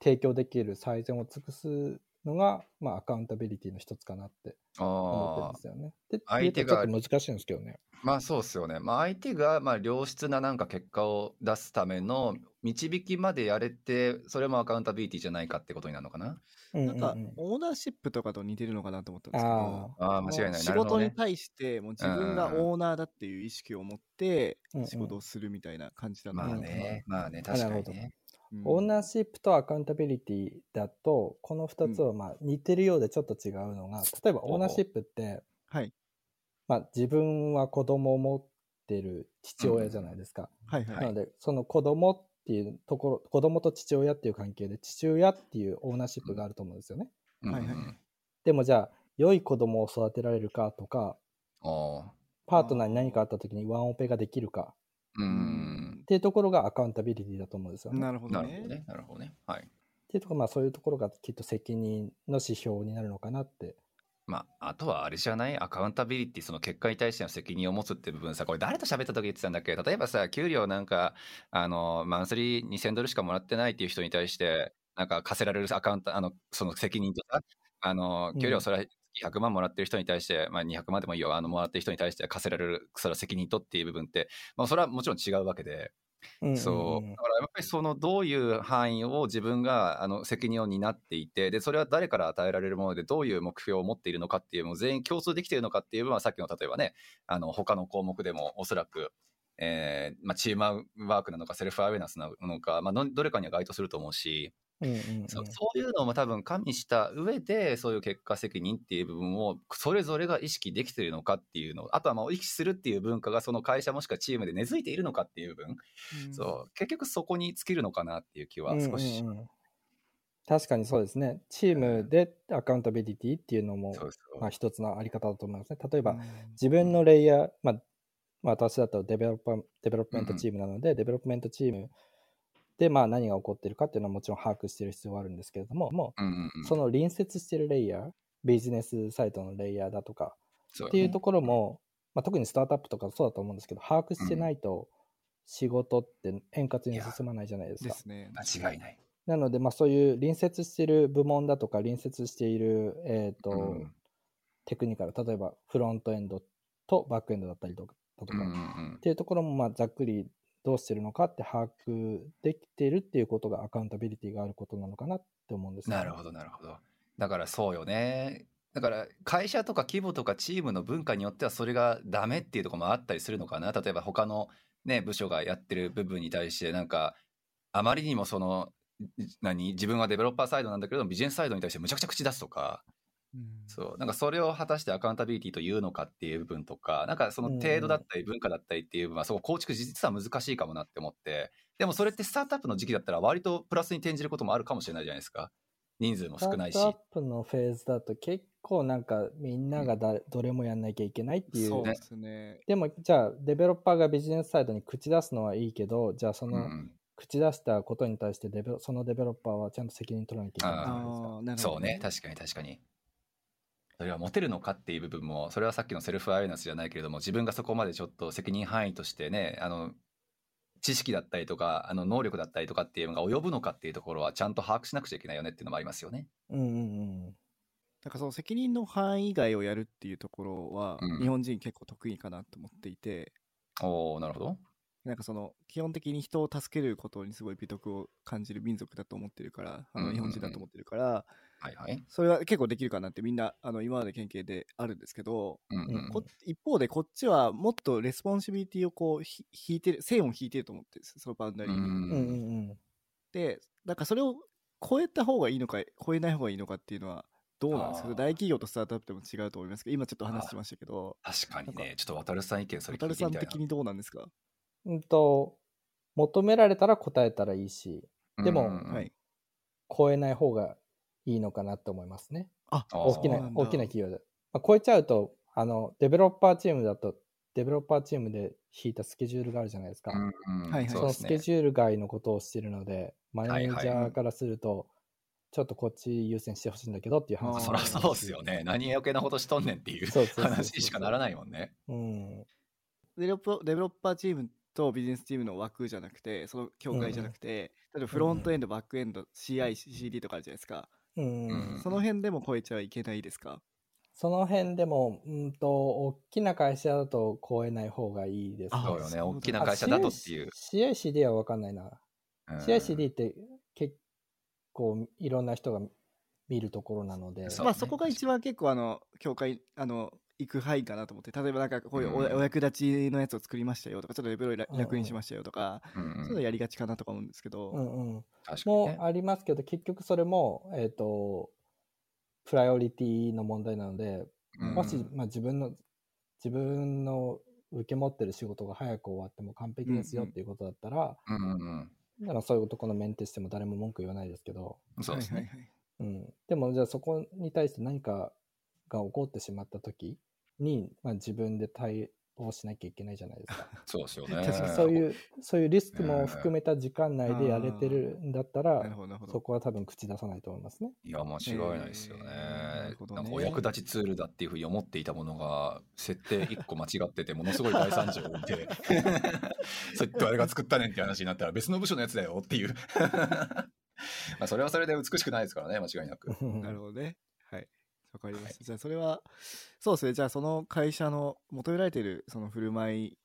提供できる最善を尽くすのが、まあ、アカウンタビリティの一つかなって思ってるんですよね。で、相手がちょっと難しいんですけどね。まあそうですよね。まあ相手がまあ良質ななんか結果を出すための導きまでやれて、それもアカウンタビリティじゃないかってことになるのかな？うんなんかうんうん、オーナーシップとかと似てるのかなと思ったんですけあど、ああ、間違いない。ね。事に対してもう自分がオーナーだっていう意識を持ってうんうん仕事をするみたいな感じだなまあとね、まあね、確かにね。うんオーナーシップとアカウンタビリティだと、この2つはまあ似てるようでちょっと違うのが、例えばオーナーシップって、はい。まあ、自分は子供を持ってる父親じゃないですか。はいはい。なので、その子供っていうところ、子供と父親っていう関係で、父親っていうオーナーシップがあると思うんですよね。うんはいはいうんでもじゃあ、良い子供を育てられるかとか、パートナーに何かあった時にワンオペができるかうん。っていうところがアカウンタビリティだと思うんですよね。なるほどねなるほど。ね。はい。っていうところまあそういうところがきっと責任の指標になるのかなって。まあ、あとはあれじゃない？アカウンタビリティ、その結果に対しての責任を持つって部分さ、これ誰と喋った時言ってたんだっけ？例えばさ、給料なんか、あの、マンスリー2000ドルしかもらってないっていう人に対して、なんか課せられるアカウント、あの、その責任とさ、あの、給料それは100万もらってる人に対して、まあ200万でもいいよ、あの、もらってる人に対して課せられる、それは責任とっていう部分って、まあそれはもちろん違うわけで、そう。だからやっぱりそのどういう範囲を自分があの責任を担っていて、で、それは誰から与えられるものでどういう目標を持っているのかっていうのを全員共通できているのかっていう部分はさっきの例えばね、あの他の項目でもおそらく、えーまあ、チームワークなのかセルフアウェイナスなのか、まあ、のどれかには該当すると思うし、うんうんうん。そそういうのも多分加味した上でそういう結果責任っていう部分をそれぞれが意識できているのかっていうのあとはまあ意識するっていう文化がその会社もしくはチームで根付いているのかっていう部分、うん。そう。結局そこに尽きるのかなっていう気は少し、うんうんうん。確かにそうですね。チームで accountability っていうのも、そうそう。まあ、一つのあり方だと思いますね。例えば、うん。自分のレイヤー、まあ、まあ、私だとデベロッパ development team なので、 development team で、まあ、何が起こってるかっていうのはもちろん把握している必要はあるんですけれども、もうその隣接しているレイヤー、ビジネスサイドのレイヤーだとかっていうところも、まあ、特にスタートアップとかそうだと思うんですけど、把握してないと仕事って円滑に進まないじゃないですか。ですね。間違いない。なので、まあ、そういう隣接している部門だとか、隣接している、えーとうんテクニカル、例えばフロントエンドとバックエンドだったりとか、とかっていうところもまあざっくりどうしてるのかって把握できてるっていうことがアカウンタビリティがあることなのかなって思うんです、ね、なるほどなるほど。だからそうよね。だから会社とか規模とかチームの文化によってはそれがダメっていうところもあったりするのかな。例えば他のね部署がやってる部分に対してなんかあまりにもその何？自分はデベロッパーサイドなんだけどビジネスサイドに対してむちゃくちゃ口出すとか。そう。なんかそれを果たしてアカウンタビリティというのかっていう部分とかなんかその程度だったり文化だったりっていう部分はそこ構築実は難しいかもなって思って。でもそれってスタートアップの時期だったら割とプラスに転じることもあるかもしれないじゃないですか。人数も少ないし。スタートアップのフェーズだと結構なんかみんながだ、どれもやんなきゃいけないっていう。そうですね。でもじゃあデベロッパーがビジネスサイドに口出すのはいいけどじゃあその、口出したことに対してデベそのデベロッパーはちゃんと責任取らなきゃいけないじゃないですか。そうね、確かに確かに。それは持てるのかっていう部分もそれはさっきのセルフアイナスじゃないけれども自分がそこまでちょっと責任範囲としてねあの知識だったりとかあの能力だったりとかっていうのが及ぶのかっていうところはちゃんと把握しなくちゃいけないよねっていうのもありますよね。うんうんうん。なんかその責任の範囲外をやるっていうところは、日本人結構得意かなと思っていて、うん、おおなるほど。なんかその基本的に人を助けることにすごい美徳を感じる民族だと思ってるからあの日本人だと思ってるから、はいはい、それは結構できるかなってみんなあの今まで研究であるんですけど、うんうん、一方でこっちはもっと responsibility をこう引いてる線を引いてると思ってるんですその boundary に。うんうん、でなんかそれを超えた方がいいのか超えない方がいいのかっていうのはどうなんですか？大企業とスタートアップでも違うと思います。けど今ちょっと話しましたけど。確かにねちょっと渡さん意見それ聞いてみたいな。渡さん的にどうなんですか？うんと求められたら答えたらいいしでも、はい、超えない方がいいのかなと思いますね。あ大きな大きな企業で。まあ、超えちゃうとあのデベロッパーチームだとデベロッパーチームで引いたスケジュールがあるじゃないですか。うんうん、そのスケジュール外のことをしてるので、マネージャーからすると、ちょっとこっち優先してほしいんだけどっていう話、そりゃそうですよね。何余計なことしとんねんっていう話しかならないもんね。うん、デベロッパーチームとビジネスチームの枠じゃなくて、その境界じゃなくて、うん、例えばフロントエンド、バックエンド、CI、CD とかあるじゃないですか。うん、その辺でも超えちゃいけないですか？その辺でも、うんと、大きな会社だと超えない方がいいです、ね。そうよね、大きな会社だとっていう。CICD は分かんないな。うん、CICD って結構いろんな人が見るところなので。まあそこが一番結構あの、境界、あの、行く範囲かなと思って例えばなんかこういうお,、役立ちのやつを作りましたよとかちょっとレベルを楽にしましたよとか、そういうのやりがちかなとか思うんですけど、うんうん、もありますけど結局それも、えーと、プライオリティの問題なので、うん、もし、まあ、自分の自分の受け持ってる仕事が早く終わっても完璧ですよっていうことだったら、うんうんだからそういうとこのメンテしても誰も文句言わないですけど。そうですね、うん、でもじゃあそこに対して何かが起こってしまった時に、まあ、自分で対応しなきゃいけないじゃないですか。そうですよね。そういう、そういうリスクも含めた時間内でやれてるんだったら、そこは多分口出さないと思いますね。いや、間違いないですよね。なんかお役立ちツールだっていうふうに思っていたものが、設定1個間違ってて、ものすごい大惨事を生んで、それってあれが作ったねんって話になったら別の部署のやつだよっていう まあそれはそれで美しくないですからね、間違いなく。なるほどね。わかりました。はい、じゃあ、それは、そうですね。じゃあ、その会社の求められている、その振る舞い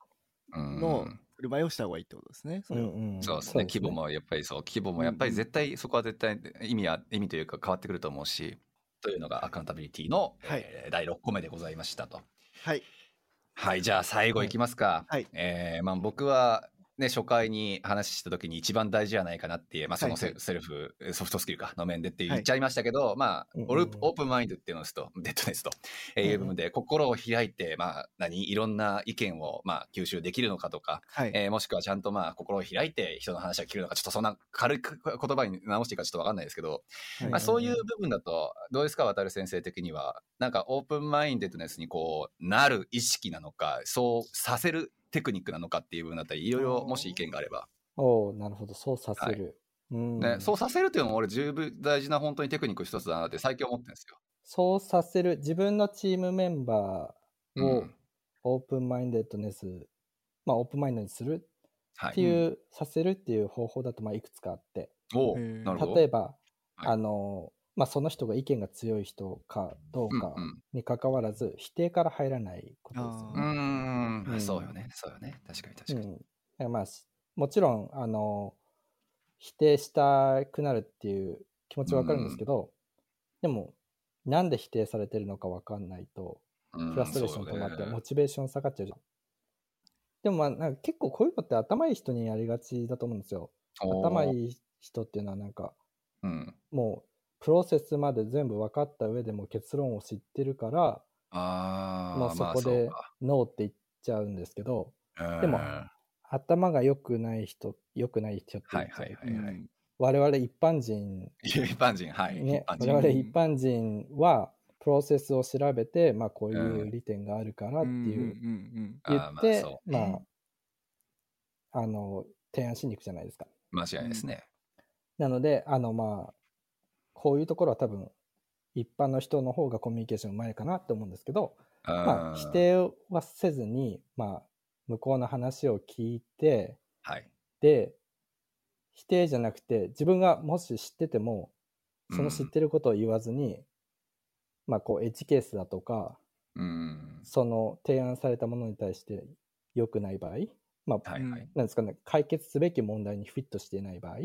の、振る舞いをした方がいいってことですね。そ,、うんうん、そうですね。規模もやっぱりそう、規模もやっぱり絶対、そこは絶対意味は、意味というか変わってくると思うし、というのがアカウンタビリティの、はい、えー、第6個目でございましたと。はい。はい、じゃあ最後いきますか。はい。えー、まあ僕は、ね、初回に話した時に一番大事じゃないかなっていう、まあ、そのセはい。はい、セルフ、ソフトスキルかの面でって言っちゃいましたけど、はい、まあ、うんうん、オープンマインドっていうのですと、デッドネスという部分で、心を開いて、まあ、何、いろんな意見を、まあ、吸収できるのかとか、はい、えー、もしくはちゃんと、まあ、心を開いて人の話が聞けるのか、ちょっとそんな軽い言葉に直していいかちょっとわかんないですけど、まあ、そういう部分だと、どうですか、渡先生的には？なんか、オープンマインデッドネスにこう、なる意識なのか、そうさせるテクニックなのかっていう部分だったり、いろいろもし意見があれば。おなるほど、そうさせる。はい、ね、そうさせるっていうのも俺十分大事な本当にテクニック一つだなって最近思ってるんですよ。そうさせる、自分のチームメンバーをオープンマインデッドネス、うん、まあオープンマインドにするっていう、はい、させるっていう方法だとまあいくつかあって。おなるほど。例えば、はい、あの、まあ、その人が意見が強い人かどうかにかかわらず、否定から入らないことですよね。うんうん、そうよね、そうよね。確かに確かに。うん、まあ、もちろん、あの、否定したくなるっていう気持ちはわかるんですけど、でも、なんで否定されてるのかわかんないと、フラストレーション止まってモチベーション下がっちゃうじゃん。でもまあなんか結構こういうのって頭いい人にやりがちだと思うんですよ。頭いい人っていうのはなんか、うん、もうプロセスまで全部分かった上でも結論を知ってるからあまあそこでノーって言っちゃうんですけど、でも頭が良くない人良くない人って言っちゃう、はいはいはいはい、我々一般人。一般人。はい、ね、我々一般人はプロセスを調べて、まあ、こういう利点があるからっていう言って、まあ、あの、提案しに行くじゃないですか。間違いですね。なので、あの、まあ、こういうところは多分、一般の人の方がコミュニケーションうまいかなって思うんですけど、まあ、否定はせずに、まあ、向こうの話を聞いて、はい、で、否定じゃなくて、自分がもし知ってても、その知ってることを言わずに、まあ、こうエッジケースだとか、うん、その提案されたものに対して良くない場合、まあ、はいはい、なんですかね、解決すべき問題にフィットしていない場合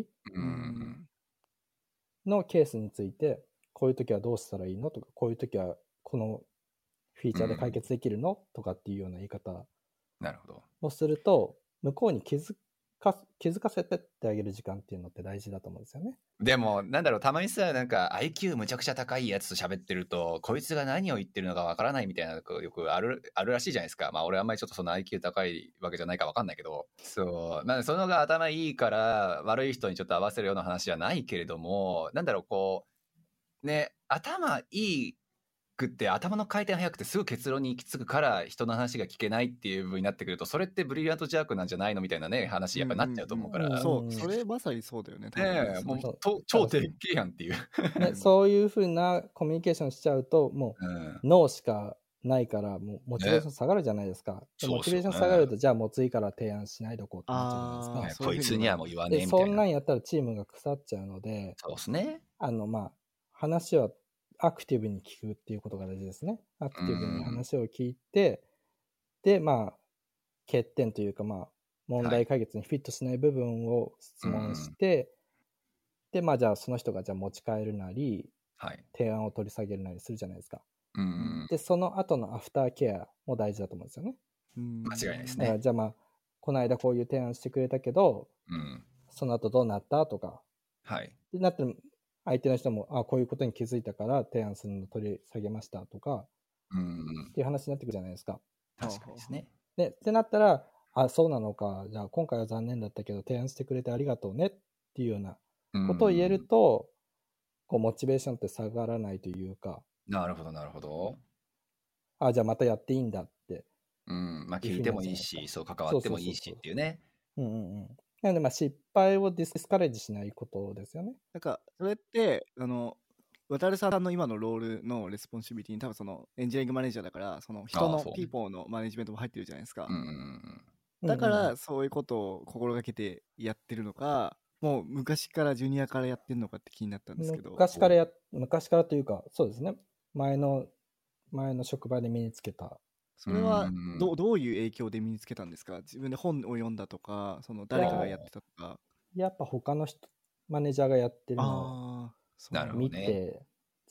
のケースについて、こういう時はどうしたらいいのとか、こういう時はこのフィーチャーで解決できるの、とかっていうような言い方をすると、向こうに気づか気づかせてってあげる時間っていうのって大事だと思うんですよね。でも、なんだろう、たまにさ、なんか IQ むちゃくちゃ高いやつと喋ってると、こいつが何を言ってるのかわからないみたいなの、よくある、あるらしいじゃないですか。まあ、俺あんまりちょっとその IQ 高いわけじゃないかわかんないけど、そう。なんで、そのが頭いいから、悪い人にちょっと合わせるような話じゃないけれども、なんだろう、こう、ね、頭いいくって頭の回転速くてすぐ結論に行き着くから人の話が聞けないっていう部分になってくるとそれってブリリアントジャークなんじゃないのみたいなね話やっぱなっちゃうと思うから、うんうん、そうそれまさにそうだよねねもう超低級やんっていう。ね、そういうふうなコミュニケーションしちゃうともう、うん、脳しかないからもうモチベーション下がるじゃないですか、ね、モチベーション下がるとじゃあもう次から提案しないでおこうってなっちゃうじゃないですか、こいつにはもう言わねえみたいな。そんなんやったらチームが腐っちゃうのでそうですね。あのまあ話はアクティブに聞くっていうことが大事ですね。アクティブに話を聞いて、で、まあ、欠点というか、まあ、問題解決にフィットしない部分を質問して、で、まあ、じゃあその人がじゃあ持ち帰るなり、はい、提案を取り下げるなりするじゃないですか。で、その後のアフターケアも大事だと思うんですよね。間違いないですね。じゃあまあ、この間こういう提案してくれたけど、うん、その後どうなった？とか、はい。ってなって相手の人も、あこういうことに気づいたから提案するの取り下げましたとか、うん、っていう話になってくるじゃないですか。確かにですね。で、ってなったら、あ、そうなのか、じゃあ今回は残念だったけど提案してくれてありがとうねっていうようなことを言えると、こう、モチベーションって下がらないというか。なるほど、なるほど。あ、じゃあまたやっていいんだって。うん、まあ聞いてもいいし、そう関わってもいいしっていうね。うんうんうん。なので、まあ、失敗を discourage しないことですよね。なんか、それって、あの、渡辺さんの今のロールの responsibility に多分そのエンジニアリングマネージャーだからその人の people のマネジメントも入ってるじゃないですか。だからそういうことを心がけてやってるのか、もう昔からジュニアからやってるのかって気になったんですけど。昔からや、昔からというか、そうですね。前の、前の職場で身につけたそれはどどういう影響で身につけたんですか？自分で本を読んだとか、その誰かがやってたとか。やっぱ他の人、マネージャーがやってるのを見て、ね、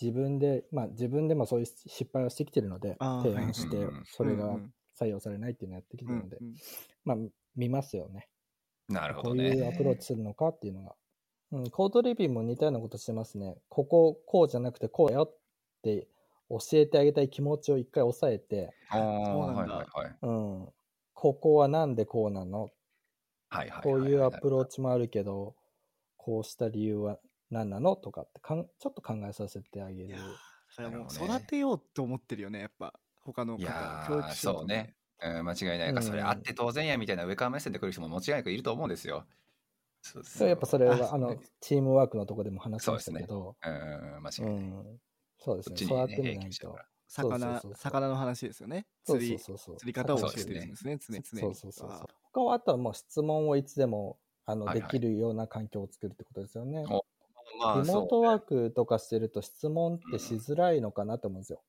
自分で、まあ自分でもそういう失敗をしてきてるので、提案して、それが採用されないっていうのをやってきてるので、まあ見ますよね。なるほどね。こういうアプローチするのかっていうのが。うん、コードレビューも似たようなことしてますね。ここ、こうじゃなくてこうやよって教えてあげたい気持ちを一回抑えて、あはいはいはい。うん。ここはなんでこうなの？はいはい。こういうアプローチもあるけど、こうした理由は何なの？とかってかん、ちょっと考えさせてあげる。それもう育てようと思ってるよね、やっぱ。他の方、教育そうね。うん、間違いないか、それあって当然やみたいな上から目線で来る人も間違いなくいると思うんですよ。そうそうやっぱそれは、あの、チームワークのとこでも話しましたけど。うね、うん、間違いない。うんそうですね。育てみないと。魚、魚の話ですよね。釣り、釣り方を教えてるんですね、常に。そうそうそう。他はあとはもう質問をいつでも、あの、できるような環境を作るってことですよね。まあ、リモートワークとかしてると質問ってしづらいのかなと思うんですよ。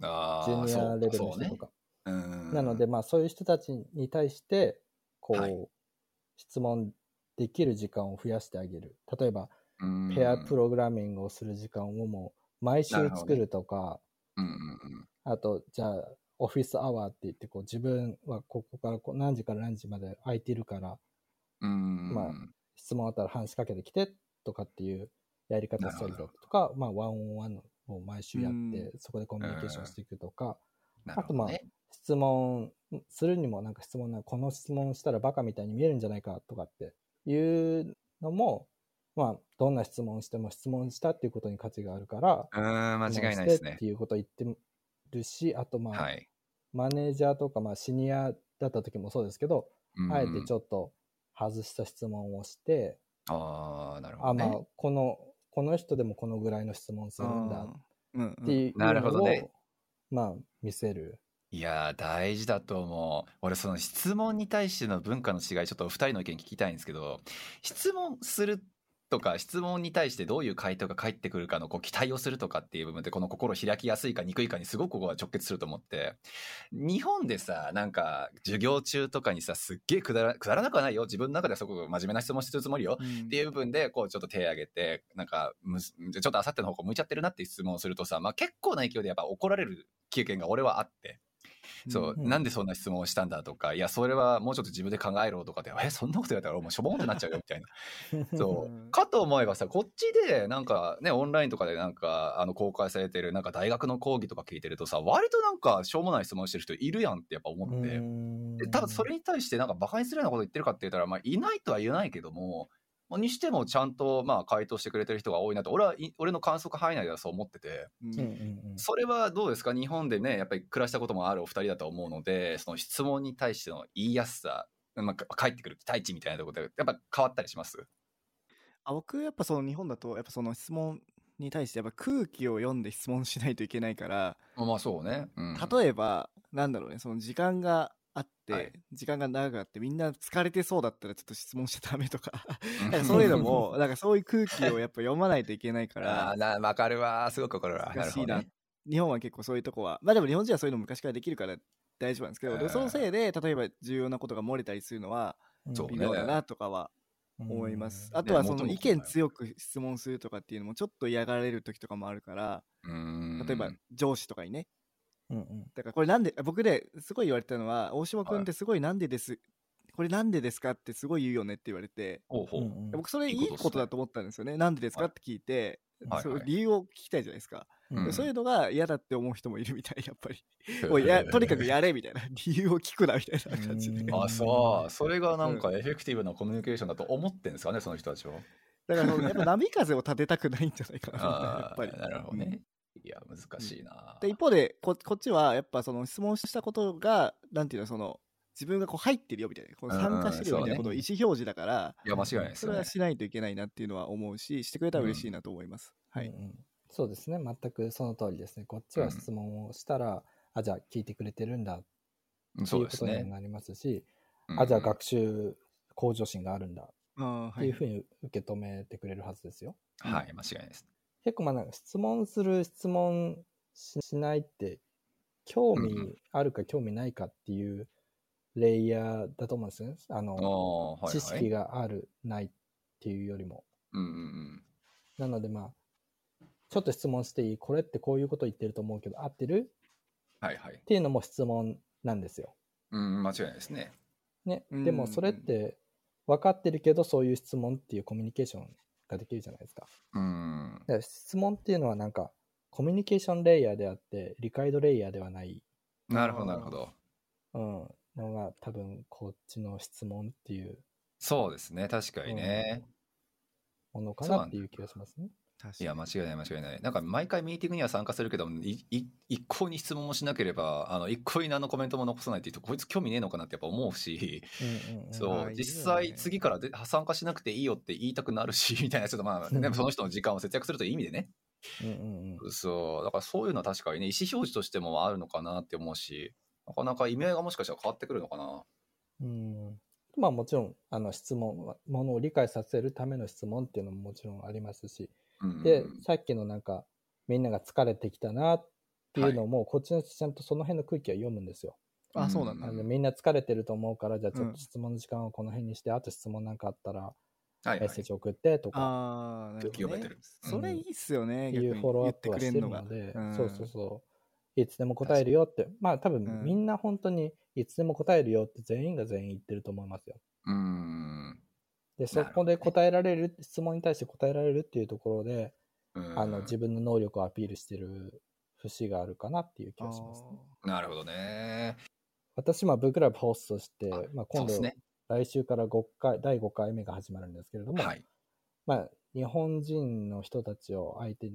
うん、あジュニアレベルの人とか。ね、なので、まあ、そういう人たちに対して、こう、はい、質問できる時間を増やしてあげる。例えば、ペアプログラミングをする時間をもう毎週作るとか、ねうんうんうん、あと、じゃあ、オフィスアワーって言って、こう自分はここからこう何時から何時まで空いてるから、うんまあ、質問あったら話しかけてきてとかっていうやり方したりだとか、まあ、ワンオンワンを毎週やって、そこでコミュニケーションしていくとか、あとまあ、質問するにもなんか質問なこの質問したらバカみたいに見えるんじゃないかとかっていうのも、まあ、どんな質問しても質問したっていうことに価値があるから、うん、間違いないですね。っていうことを言ってるし、あとまあ、はい、マネージャーとかまあシニアだった時もそうですけど、うん、あえてちょっと外した質問をして、ああ、なるほど、ね、あまあ、この、この人でもこのぐらいの質問するんだっていうのを、ね、まあ、見せる。いや大事だと思う。俺、その質問に対しての文化の違い、ちょっとお二人の意見聞きたいんですけど、質問するとか質問に対してどういう回答が返ってくるかのこう期待をするとかっていう部分でこの心開きやすいか憎いかにすごくここは直結すると思って。日本でさなんか授業中とかにさすっげえくだらくだらなくはないよ。自分の中ではすごく真面目な質問してるつもりよ、うん、っていう部分でこうちょっと手挙げてなんかむちょっとあさっての方向向いちゃってるなっていう質問をするとさ、まあ、結構な勢いでやっぱ怒られる経験が俺はあって。そう、うん、なんでそんな質問をしたんだとか、いや、それはもうちょっと自分で考えろとかで、え、そんなこと言われたらもうしょぼんってなっちゃうよみたいな。そう。かと思えばさ、こっちでなんかね、オンラインとかでなんか、あの、公開されてるなんか大学の講義とか聞いてるとさ、割となんかしょうもない質問してる人いるやんってやっぱ思って。で、多分それに対してなんか馬鹿にするようなこと言ってるかって言ったら、まあ、いないとは言えないけども、にしてもちゃんとまあ回答してくれてる人が多いなと俺は俺の観測範囲内ではそう思ってて、それはどうですか？日本でねやっぱり暮らしたこともあるお二人だと思うのでその質問に対しての言いやすさ、まあ、返ってくる期待値みたいなところでやっぱ変わったりします？あ僕やっぱその日本だとやっぱその質問に対してやっぱ空気を読んで質問しないといけないから。まあそうね、うん、例えばなんだろうねその時間があって、はい、時間が長くあってみんな疲れてそうだったらちょっと質問しちゃダメとか。そういうのもなんかそういう空気をやっぱ読まないといけないからあな分かるわすごく分かるわ難しいな、ね、日本は結構そういうとこはまあでも日本人はそういうの昔からできるから大丈夫なんですけど、そのせいで例えば重要なことが漏れたりするのは微妙だなとかは思います。あとはその意見強く質問するとかっていうのもちょっと嫌がられる時とかもあるから例えば上司とかにねうんうん、だからこれなんで僕ですごい言われたのは大島君ってすごいなんでです、はい、これなんでですかってすごい言うよねって言われて、うほう。僕それいいことだと思ったんですよね。なんでですかって聞いて、はい、その理由を聞きたいじゃないですか、はい、そういうのが嫌だって思う人もいるみたいやっぱり。もうやとにかくやれみたいな。理由を聞くなみたいな感じで。あそう。それがなんかエフェクティブなコミュニケーションだと思ってんですかねその人たちは。だからやっぱ波風を立てたくないんじゃないかなやっぱり。なるほどね、いや、難しいな。で、一方でこ、こっちは、やっぱその質問したことが、なんていうの、その、自分がこう入ってるよみたいな、この参加してるよみたいなことを意思表示だから、いや、間違いないです、ね、それはしないといけないなっていうのは思うし、してくれたら嬉しいなと思います。うん、はい、うん、そうですね、全くその通りですね。こっちは質問をしたら、うん、あ、じゃあ聞いてくれてるんだっていうことになりますし、すね、あ、じゃあ学習向上心があるんだっていうふうに受け止めてくれるはずですよ。はい、間違いないです。結構まあ質問する質問しないって興味あるか興味ないかっていうレイヤーだと思うんですよね。あの、はいはい、知識があるないっていうよりも。うんうんうん、なのでまあちょっと質問していい？これってこういうこと言ってると思うけど合ってる？はいはい。っていうのも質問なんですよ。うん、間違いないですね。ね、でもそれって分かってるけどそういう質問っていうコミュニケーションができるじゃないですか。うん。質問っていうのはなんか、コミュニケーションレイヤーであって、理解度レイヤーではない。なるほど、なるほど。うん。のが多分、こっちの質問っていう。そうですね、確かにね。ものかなっていう気がしますね。いや、間違いない、間違いない。なんか、毎回ミーティングには参加するけど、一向に質問もしなければ、あの一向に何のコメントも残さないって言うと、こいつ興味ねえのかなってやっぱ思うし、そう、実際、次からで参加しなくていいよって言いたくなるし、みたいな、ちょっとまあ、ね、その人の時間を節約するという意味でね。うんうんうん、そう、だからそういうのは確かにね、意思表示としてもあるのかなって思うし、なかなか意味合いがもしかしたら変わってくるのかな。うん。とまあもちろんあの質問ものを理解させるための質問っていうのももちろんありますし、でさっきのなんかみんなが疲れてきたなっていうのも、はい、こっちの人ちゃんとその辺の空気は読むんですよ。あそうなんだ、みんな疲れてると思うからじゃあちょっと質問の時間をこの辺にして、うん、あと質問なんかあったらメッセージ送ってとか、ああ、読めてる。それいいっすよね、いうフォローアップはしてるので、そうそうそう。いつでも答えるよって。まあ多分みんな本当にいつでも答えるよって全員が全員言ってると思いますよ。うんでそこで答えられる、質問に対して答えられるっていうところで、あの自分の能力をアピールしてる節があるかなっていう気がします、ね、なるほどね。私、まあ、ブークラブホストして、まあ、今度、ね、来週から5回、第5回目が始まるんですけれども、はい、まあ、日本人の人たちを相手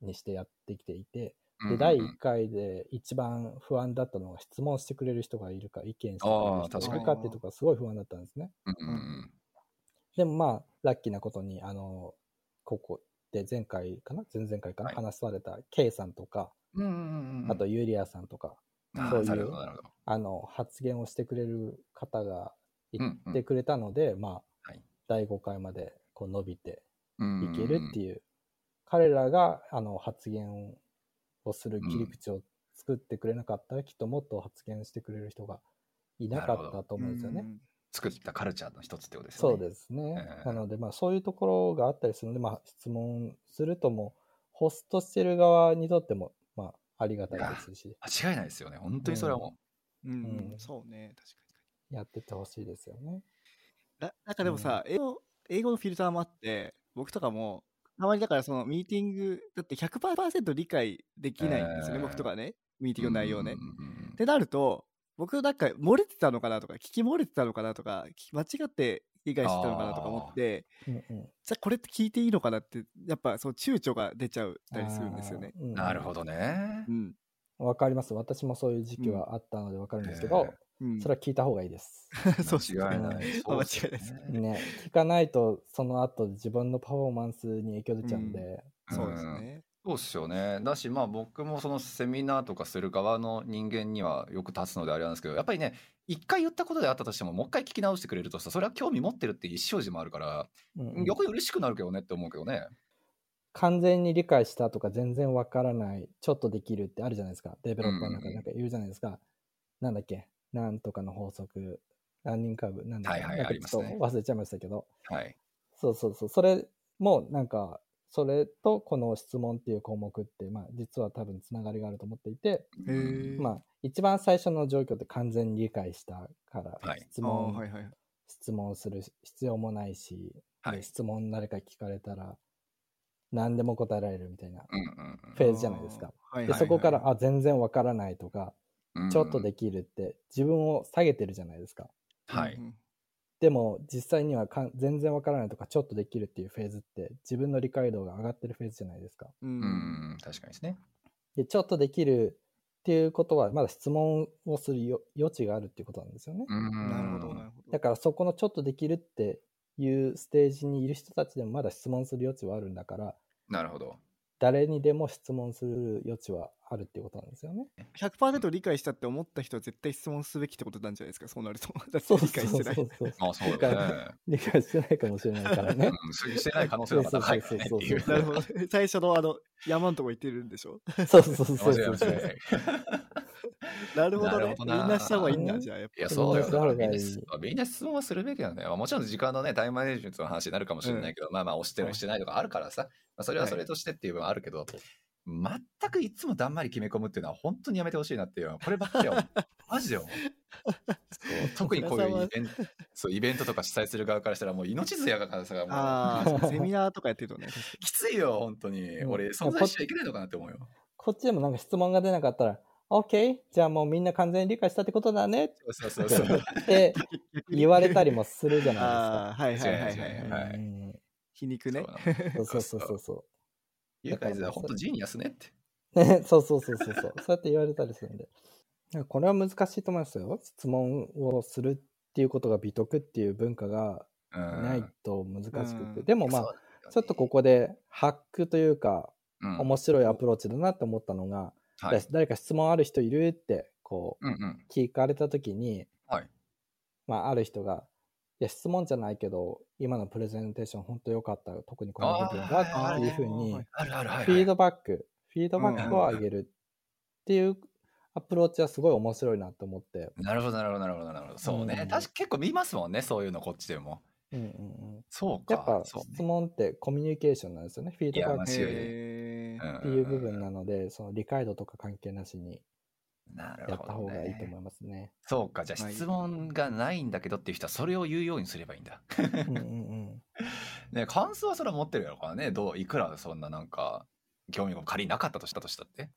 にしてやってきていて、で、第1回で一番不安だったのは質問してくれる人がいるか、意見してくれる人がいるかっていうところがすごい不安だったんですね。でもまあ、ラッキーなことに、あの、ここで前回かな？前々回かな、はい、話された K さんとか、あとユリアさんとか、そういうあの発言をしてくれる方が言ってくれたので、まあ、第5回までこう伸びていけるっていう、彼らがあの発言をする切り口を作ってくれなかったら、きっともっと発言してくれる人がいなかったと思うんですよね。作ったカルチャーの一つってことですね。そうですね。えー、なので、まあ、そういうところがあったりするので、まあ、質問するとも、ホストしてる側にとっても、まあ、ありがたいですし。間違いないですよね。本当にそれはもう。うん、うん、そうね、確かに。やっててほしいですよね。ななんかでもさ、うん、英語、英語のフィルターもあって、僕とかも、たまにだからそのミーティング、だって100%理解できないんですよね、えー、僕とかね。ミーティングの内容ね。ってなると、僕なんか漏れてたのかなとか、聞き漏れてたのかなとか、間違って理解してたのかなとか思って、うんうん、じゃあこれって聞いていいのかなって、やっぱそう躊躇が出ちゃうたりするんですよね。うん、なるほどね。うん。わかります。私もそういう時期はあったのでわかるんですけど、うん、それは聞いた方がいいです。そう間違いない。間違いないですね。聞かないと、その後自分のパフォーマンスに影響出ちゃうんで。そうですね。そうっすよね。だし、まあ僕もそのセミナーとかする側の人間にはよく立つのであれなんですけど、やっぱりね、一回言ったことであったとしても、もう一回聞き直してくれるとさ、それは興味持ってるっていう意思表示もあるから、うんうん、逆に嬉しくなるけどねって思うけどね。完全に理解したとか全然わからない、ちょっとできるってあるじゃないですか。デベロッパーなんかなんか言うじゃないですか。うんうん、なんだっけ？なんとかの法則、ランニングカーブ、なんだっけ、はいはい、なんかちょっと忘れちゃいましたけど。はい。そうそうそう。それもなんかそれとこの質問っていう項目って、まあ、実は多分つながりがあると思っていて、まあ、一番最初の状況って完全に理解したから、はい、質問、はいはい、質問する必要もないし、はい、質問誰か聞かれたら何でも答えられるみたいなフェーズじゃないですか。でそこから、あ、全然わからないとか、ちょっとできるって自分を下げてるじゃないですか。はい。でも実際にはか全然わからないとかちょっとできるっていうフェーズって自分の理解度が上がってるフェーズじゃないですか。うん、確かにですね。で、ちょっとできるっていうことはまだ質問をする余地があるっていうことなんですよね。なるほど、なるほど。だからそこのちょっとできるっていうステージにいる人たちでもまだ質問する余地はあるんだから。なるほど。誰にでも質問する余地はあるっていうことなんですよね。100%理解したって思った人は絶対質問すべきってことなんじゃないですか、そうなると。だって理解してない。そうそうそうあ、そうだね。理解してないかもしれないからね。うん、してない可能性が高いからね。なるほど。最初のあの、山のとこ行ってるんでしょそうそうそうそう。なるほどね。みんなした方がいいんだ、じゃあ。やっぱいや、そうよ。みんな質問はするべきだね。もちろん時間のね、タイムマネジメントの話になるかもしれないけど、まあまあ、押してる、してないとかあるからさ、まあ、それはそれとしてっていう部分あるけど、全くいつもだんまり決め込むっていうのは本当にやめてほしいなっていうこればっかりは マジでよ特にこういうイベントそうイベントとか主催する側からしたらもう命綱やからさもセミナーとかやってるとね きついよ本当に、うん、俺存在しちゃいけないのかなって思うよ。こっちでもなんか質問が出なかったら OK じゃあもうみんな完全に理解したってことだね。そうそうそうそう。って言われたりもするじゃないですか。はいはいはいはい、はい、皮肉ね。そうそうそうそうユーカイズは本当ジーニアスねって。そうそうそうそうそう。そうやって言われたりするんで。これは難しいと思いますよ。質問をするっていうことが美徳っていう文化がないと難しくて。でもまあ、ちょっとここでハックというか、うん、面白いアプローチだなって思ったのが、はい、誰か質問ある人いるってこう、うんうん、聞かれた時に、はい、まあ、ある人がや、質問じゃないけど、今のプレゼンテーション本当良かったよ。特にこの部分がっていうふうに、フィードバック、フィードバックを上げるっていうアプローチはすごい面白いなと思って。なるほど、なるほど、なるほど、なるほど。そうね。うん、確か結構見ますもんね、そういうの、こっちでも。うんうんうん、そうか。やっぱ質問ってコミュニケーションなんですよね。フィードバックっていう部分なので、その理解度とか関係なしにやった方がいいと思いますね。そうか。じゃあ質問がないんだけどっていう人はそれを言うようにすればいいんだ。うんうんうん。ね、感想はそれは持ってるやろからね。どう、いくらそんななんか、興味が仮になかったとしたとしたって。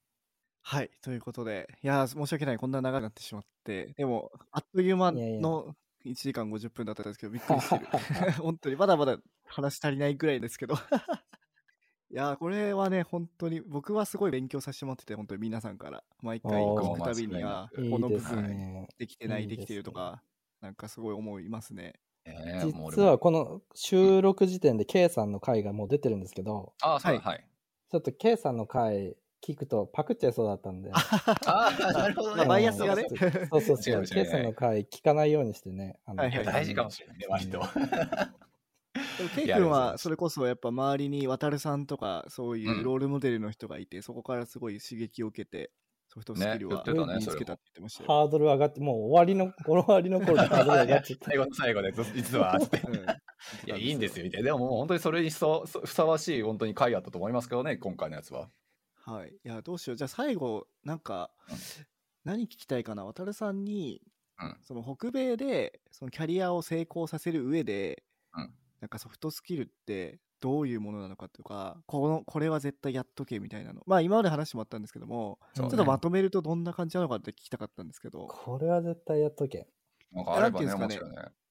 はい。ということで、いや申し訳ない。こんな長くなってしまって。でも、あっという間の1時間50分だったんですけど、びっくりしてる。本当に、まだまだ話足りないぐらいですけど。いやこれはね、本当に、僕はすごい勉強させてもらってて、本当に皆さんから、毎回聞くたびには、この部分できてない、できてるとか、なんかすごい思いますね。えー、実はこの収録時点で K さんの回がもう出てるんですけど、あはい、はい。ちょっと K さんの回聞くとパクっちゃいそうだったんで。ああ、なるほどね。バイアスがね。そうそうそう。ケイさんの回聞かないようにしてね。あの、はいはい、大事かもしれないね、割と。ケイ君はそれこそやっぱ周りに渡さんとかそういうロールモデルの人がいて、うん、そこからすごい刺激を受けてソフトスキルは身につけたって言ってましたよ、ね、ハードル上がってもう終わりのこの終わりの頃でハードル上がっちゃった。最後の最後で実はって、うん、いやいいんですよみたいな。でももう本当にそれにふさわしい本当に回あったと思いますけどね今回のやつは。はい。いや、どうしよう。じゃあ最後、なんか、何聞きたいかな？渡さんに、うん、その北米で、そのキャリアを成功させる上で、うん、なんかソフトスキルってどういうものなのかとか、この、これは絶対やっとけみたいなの。まあ今まで話もあったんですけども、ね、ちょっとまとめるとどんな感じなのかって聞きたかったんですけど。これは絶対やっとけ。なんかあればね、ねね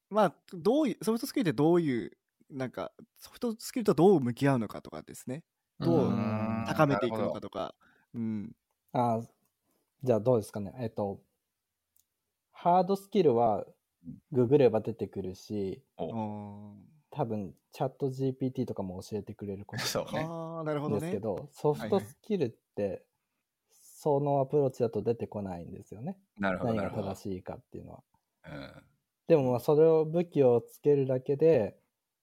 まあ、どういう、ソフトスキルってどういう、なんか、ソフトスキルとどう向き合うのかとかですね。どう高めていくのかとか。うん。あじゃあどうですかね。えっと、ハードスキルはググれば出てくるし、多分チャット GPT とかも教えてくれることなんですけど、ソフトスキルって、そのアプローチだと出てこないんですよね。なるほど。何が正しいかっていうのは。うん、でもまあそれを武器をつけるだけで、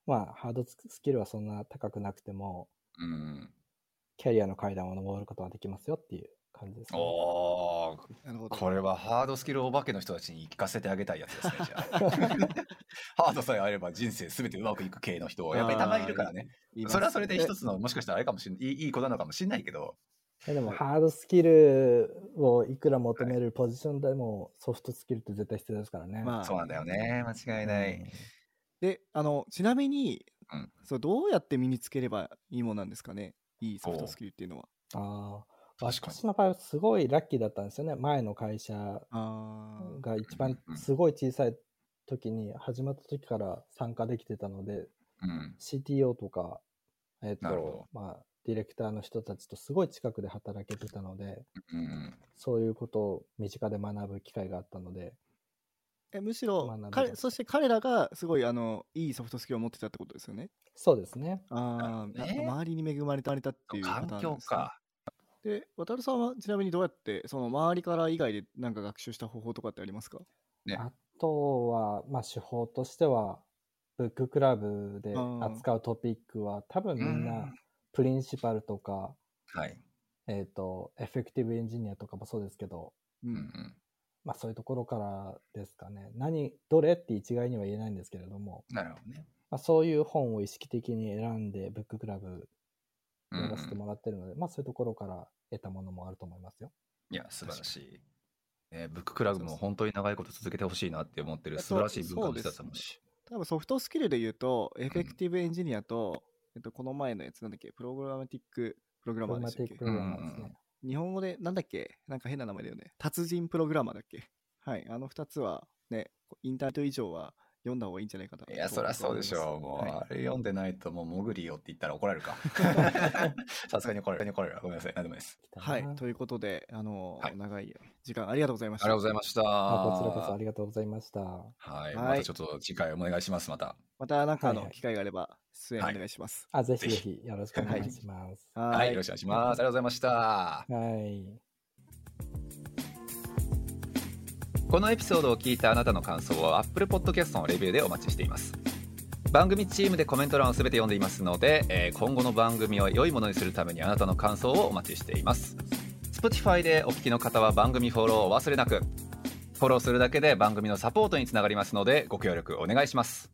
まあハードスキルはそんな高くなくても、うん、キャリアの階段を登ることができますよっていう感じですね。おこれはハードスキルお化けの人たちに聞かせてあげたいやつですね、じゃあ。ハードさえあれば人生すべてうまくいく系の人、やっぱりたまにいるからね。それはそれで一つの、もしかしたらあれかもしれない、いいことなのかもしれないけど。でも、ハードスキルをいくら求めるポジションでも、ソフトスキルって絶対必要ですからね。まあ、そうなんだよね。間違いない。うん、で、あの、ちなみに、うん、そうどうやって身につければいいものなんですかね？いいソフトスキルっていうのは。ああ、私の場合はすごいラッキーだったんですよね。前の会社が一番すごい小さい時に、始まった時から参加できてたので、うん、CTO とか、えっ、ー、と、まあ、ディレクターの人たちとすごい近くで働けてたので、うん、そういうことを身近で学ぶ機会があったので、えむしろ彼そして彼らがすごいあのいいソフトスキルを持ってたってことですよね？そうですね。ああ、ね、周りに恵まれたっていう環境かで渡さんはちなみにどうやってその周りから以外で何か学習した方法とかってありますか、ね、あとは、まあ、手法としてはブッククラブで扱うトピックは多分みんな Principles とか、はい、えっ、ー、と Effective Engineer とかもそうですけど、うんうん、まあそういうところからですかね。何、どれって一概には言えないんですけれども。なるほどね。まあそういう本を意識的に選んで、ブッククラブやらせてもらってるので、うん、まあそういうところから得たものもあると思いますよ。いや、素晴らしい。えー、ブッククラブも本当に長いこと続けてほしいなって思ってる素晴らしい文化の人だと思うし。多分ソフトスキルで言うと、 Effective Engineer と、うん、えっと、この前のやつなんだっけ、 Pragmatic Programmer でしたっけ？プログラマーですね。日本語で、なんだっけ？なんか変な名前だよね。達人プログラマーだっけ？はい。あの2つは、ね、インターネット以上は読んだ方がいいんじゃないかと。いや、そりゃそうでしょう。もう、はい、あれ読んでないと、もう、潜りよって言ったら怒られるか。さすがに怒られる。怒られる。ごめんなさい。何でもです。はい。ということで、あの、はい、長い時間ありがとうございました。ありがとうございました。こちらこそありがとうございました。はい。またちょっと次回お願いします。また。また、なんかの機会があれば、出演お願いします。あ、ぜひぜひ、よろしくお願いします。はい。よろしくお願いします。ありがとうございました。はい。このエピソードを聞いたあなたの感想を Apple Podcast のレビューでお待ちしています。番組チームでコメント欄を全て読んでいますので、えー、今後の番組を良いものにするためにあなたの感想をお待ちしています。Spotify でお聞きの方は番組フォローをお忘れなく。フォローするだけで番組のサポートにつながりますのでご協力お願いします。